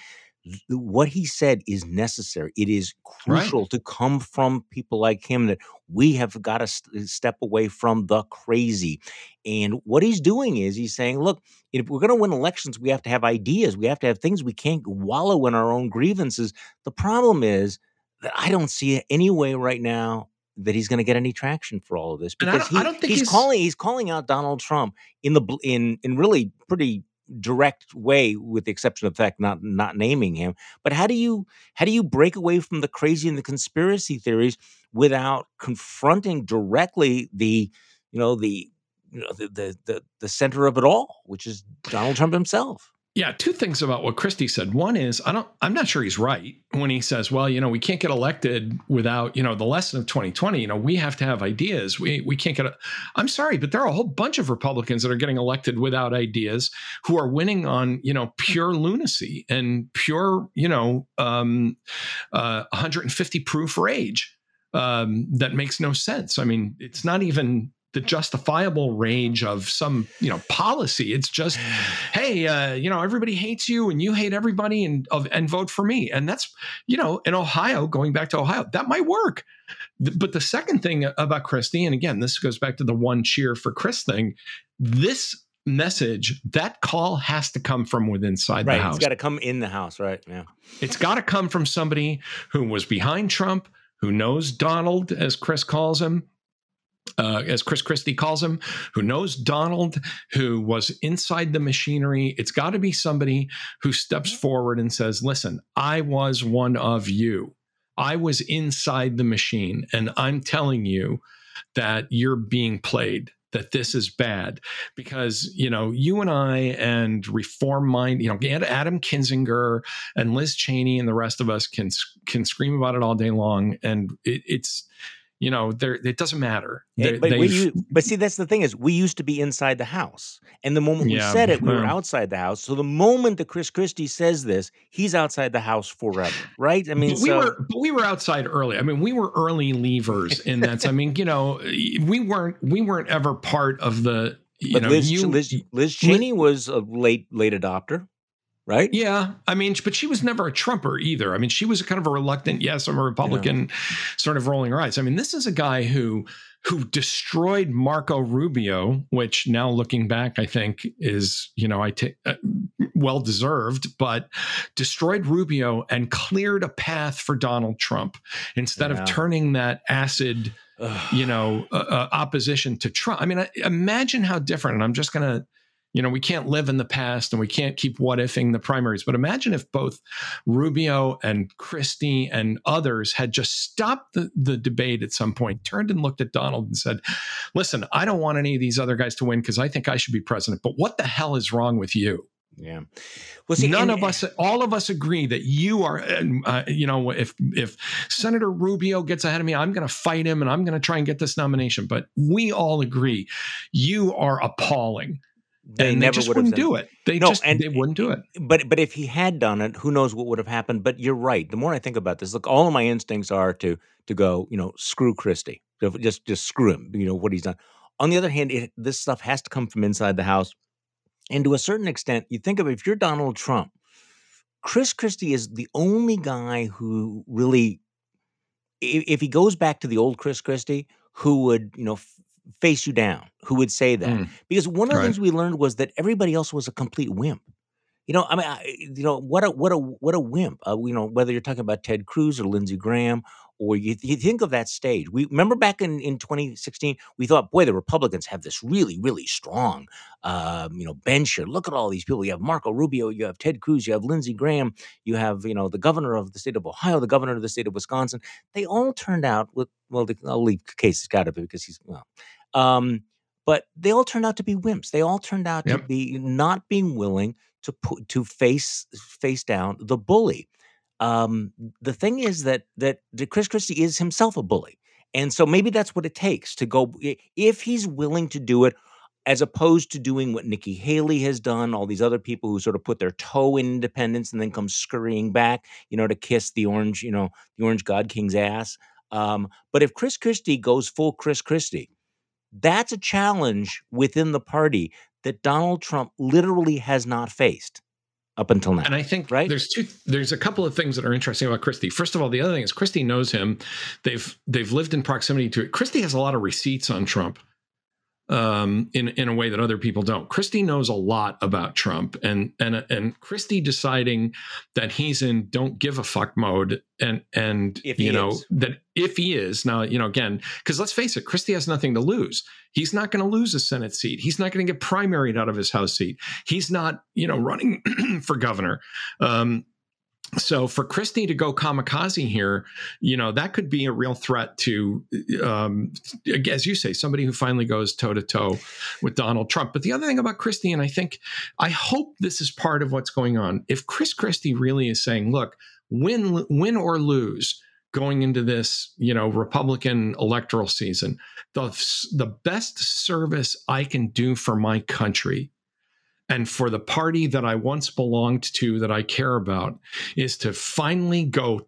what he said is necessary. It is crucial right. to come from people like him that we have got to st- step away from the crazy. And what he's doing is he's saying, look, if we're going to win elections, we have to have ideas. We have to have things. We can't wallow in our own grievances. The problem is that I don't see any way right now that he's going to get any traction for all of this because he, he's, he's calling he's calling out Donald Trump in the in in really pretty direct way with the exception of the fact not not naming him but how do you how do you break away from the crazy and the conspiracy theories without confronting directly the you know the you know the the the, the center of it all which is Donald Trump himself yeah, two things about what Christie said. One is I don't I'm not sure he's right when he says, well, you know, we can't get elected without, you know, the lesson of 2020, you know, we have to have ideas. We we can't get I'm sorry, but there are a whole bunch of Republicans that are getting elected without ideas who are winning on, you know, pure lunacy and pure, you know, um uh 150 proof rage. Um, that makes no sense. I mean, it's not even the justifiable range of some you know policy. It's just hey uh, you know everybody hates you and you hate everybody and of and vote for me. And that's you know in ohio going back to ohio that might work. But the second thing about christie and again this goes back to the one cheer for chris thing this message that call has to come from within inside right, the house it's got to come in the house right yeah. It's got to come from somebody who was behind trump who knows donald as chris calls him uh, as Chris Christie calls him, who knows Donald, who was inside the machinery. It's got to be somebody who steps forward and says, Listen, I was one of you. I was inside the machine, and I'm telling you that you're being played that this is bad because you know you and I and reform mind you know Adam Kinzinger and Liz Cheney and the rest of us can can scream about it all day long and it, it's you know, there it doesn't matter. but, but see, that's the thing is, we used to be inside the house, and the moment we said it, we were outside the house. So the moment that Chris Christie says this, he's outside the house forever, right? I mean, but we so, were, but we were outside early. I mean, we were early leavers in that. I mean, you know, we weren't we weren't ever part of the. You but know, Liz, you, Liz, Liz Cheney was a late late adopter right? Yeah. I mean, but she was never a Trumper either. I mean, she was a kind of a reluctant, yes, I'm a Republican, yeah. sort of rolling her eyes. I mean, this is a guy who who destroyed Marco Rubio, which now looking back, I think is, you know, I take uh, well deserved, but destroyed Rubio and cleared a path for Donald Trump instead yeah. of turning that acid, you know, uh, uh, opposition to Trump. I mean, imagine how different, and I'm just going to you know, we can't live in the past and we can't keep what ifing the primaries. But imagine if both Rubio and Christie and others had just stopped the, the debate at some point, turned and looked at Donald and said, listen, I don't want any of these other guys to win because I think I should be president. But what the hell is wrong with you? Yeah. Well, see, none and, of us, all of us agree that you are, uh, you know, if if Senator Rubio gets ahead of me, I'm going to fight him and I'm going to try and get this nomination. But we all agree, you are appalling they and never they just would wouldn't do it. They no, just and, they wouldn't do it. But but if he had done it, who knows what would have happened? But you're right. The more I think about this, look, all of my instincts are to to go, you know, screw Christie, just just screw him. You know what he's done. On the other hand, it, this stuff has to come from inside the house, and to a certain extent, you think of if you're Donald Trump, Chris Christie is the only guy who really, if, if he goes back to the old Chris Christie, who would you know f- face you down, who would say that Mm, because one of the right. things we learned was that everybody else was a complete wimp. You know, I mean, I, you know, what a what a what a wimp. Uh, you know, whether you're talking about Ted Cruz or Lindsey Graham, or you, you think of that stage. We remember back in in 2016, we thought, boy, the Republicans have this really really strong, um, you know, bench here. Look at all these people. You have Marco Rubio, you have Ted Cruz, you have Lindsey Graham, you have you know the governor of the state of Ohio, the governor of the state of Wisconsin. They all turned out with well, the, I'll leave Casey's got it because he's well. Um, but they all turned out to be wimps. They all turned out to be not being willing to put to face face down the bully. Um, the thing is that that Chris Christie is himself a bully, and so maybe that's what it takes to go if he's willing to do it, as opposed to doing what Nikki Haley has done. All these other people who sort of put their toe in independence and then come scurrying back, you know, to kiss the orange, you know, the orange God King's ass. Um, but if Chris Christie goes full Chris Christie, that's a challenge within the party that Donald Trump literally has not faced up until now. And I think Right? there's two there's a couple of things that are interesting about Christie. First of all, the other thing is Christie knows him. They've they've lived in proximity to it. Christie has a lot of receipts on Trump um in in a way that other people don't. Christie knows a lot about Trump and and and Christie deciding that he's in don't give a fuck mode and and If you know is. that if he is now you know again because let's face it Christie has nothing to lose. He's not going to lose a Senate seat. He's not going to get primaried out of his House seat. He's not you know running for governor. Um so for Christie to go kamikaze here, you know, that could be a real threat to, um, as you say, somebody who finally goes toe to toe with Donald Trump. But the other thing about Christie, and I think, I hope this is part of what's going on. If Chris Christie really is saying, look, win, win or lose, going into this, you know, Republican electoral season, the the best service I can do for my country and for the party that I once belonged to that I care about is to finally go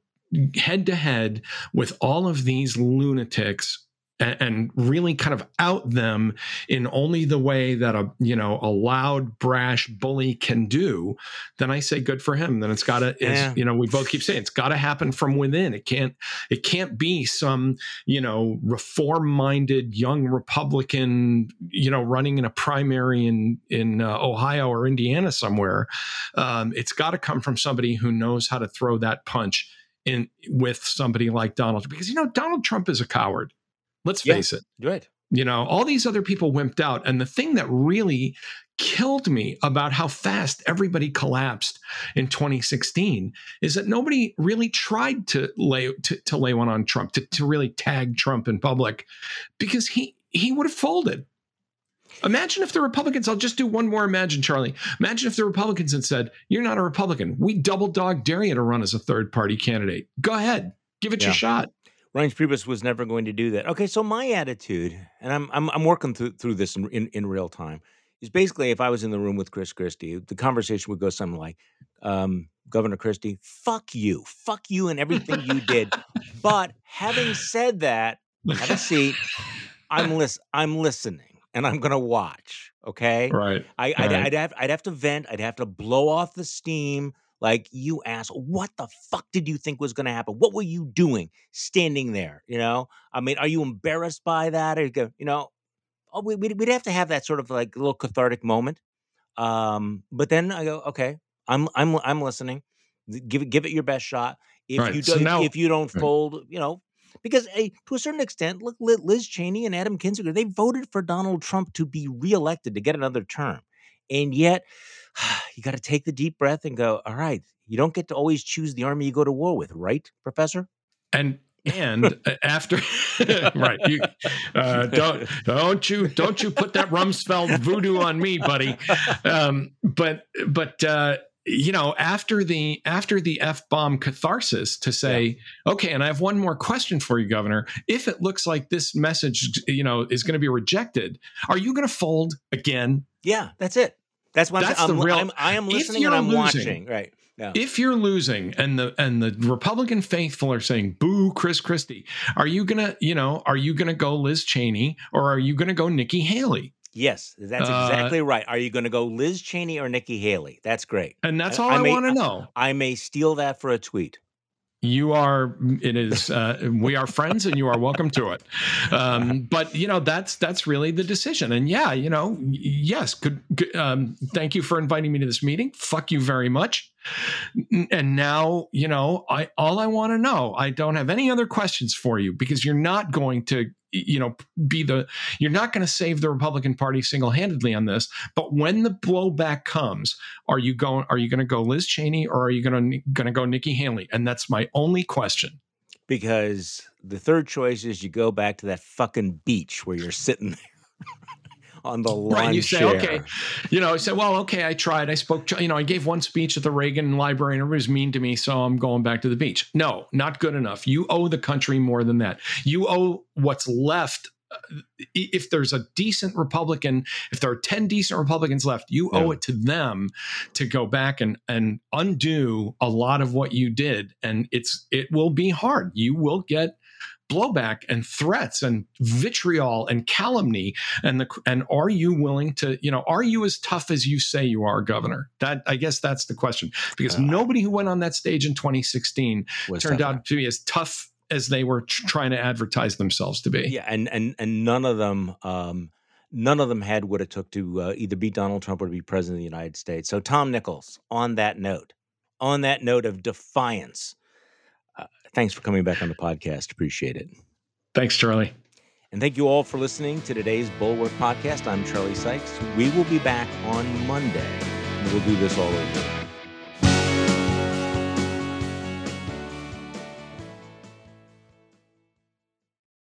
head to head with all of these lunatics and, and really kind of out them in only the way that a you know a loud brash bully can do then i say good for him. Then it's got to Yeah. you know we both keep saying it's got to happen from within. It can't it can't be some you know reform minded young republican you know running in a primary in in uh, ohio or indiana somewhere. Um, it's got to come from somebody who knows how to throw that punch in with somebody like donald because you know donald trump is a coward let's Yeah. face it. Right. you know all these other people wimped out and the thing that really killed me about how fast everybody collapsed in 2016 is that nobody really tried to lay to, to lay one on trump to, to really tag trump in public because he he would have folded. Imagine if the republicans i'll just do one more imagine charlie. Imagine if the republicans had said you're not a republican. We double dog dare you to run as a third party candidate. Go ahead. Give it Yeah. your shot Reince Priebus was never going to do that. Okay, so my attitude, and I'm I'm, I'm working through through this in, in in real time, is basically if I was in the room with Chris Christie, the conversation would go something like, um, "Governor Christie, fuck you, fuck you, and everything you did." But having said that, have a seat. I'm lis- I'm listening, and I'm gonna watch. Okay, right I, I'd, Right. I'd have I'd have to vent. I'd have to blow off the steam. Like you asked, what the fuck did you think was going to happen? What were you doing standing there? You know, I mean, are you embarrassed by that? Or you you know, oh, we, we'd, we'd have to have that sort of like little cathartic moment. Um, but then I go, okay, I'm I'm I'm listening. Give it give it your best shot. If Right, you so do, now- if you don't Right. fold, you know, because to a certain extent, look, Liz Cheney and Adam Kinzinger, they voted for Donald Trump to be reelected to get another term, and yet you got to take the deep breath and go, all right, you don't get to always choose the army you go to war with, right, Professor? and and after right you uh, don't don't you don't you put that rumsfeld voodoo on me buddy um, but but uh, you know after the after the f-bomb catharsis to say okay and i have one more question for you governor if it looks like this message you know is going to be rejected are you going to fold again Yeah, that's it. That's what I'm, the. I'm, real- I'm, I am if listening and I'm losing- watching. Right. Yeah. if you're losing and the and the republican faithful are saying boo chris christie are you gonna you know are you gonna go liz cheney or are you gonna go nikki haley Yes, that's Uh, exactly right. Are you going to go Liz Cheney or Nikki Haley? That's great. And that's all I I, may- want to know. I may steal that for a tweet. You are. It is. Uh, we are friends, and you are welcome to it. Um, but you know that's that's really the decision. And yeah, you know, yes. Good. um, thank you for inviting me to this meeting. Fuck you very much. And now, you know, I all I want to know. I don't have any other questions for you because you're not going to, you know, be the. You're not going to save the Republican Party single handedly on this. But when the blowback comes, are you going? Are you going to go Liz Cheney or are you going to going to go Nikki Haley? And that's my only question. Because the third choice is you go back to that fucking beach where you're sitting there on the lawn Right? You say, chair. okay, you know, I said, well, okay, I tried. I spoke. You know, I gave one speech at the Reagan Library, and everybody was mean to me, so I'm going back to the beach. No, not good enough. You owe the country more than that. You owe what's left. uh, If there's a decent Republican, if there are 10 decent Republicans left, you owe Yeah. it to them to go back and, and undo a lot of what you did. And it's it will be hard. You will get blowback and threats and vitriol and calumny and the and are you willing to you know are you as tough as you say you are governor? That i guess that's the question. Because Uh, nobody who went on that stage in 2016 Was turned out to be as tough as they were tr- trying to advertise themselves to be. Yeah, and and and none of them, um, none of them had what it took to uh, either beat Donald Trump or to be president of the United States. So, Tom Nichols, on that note, on that note of defiance, uh, thanks for coming back on the podcast. Appreciate it. thanks charlie And thank you all for listening to today's Bulwark podcast. I'm Charlie Sykes. We will be back on Monday. and We'll do this all over. again.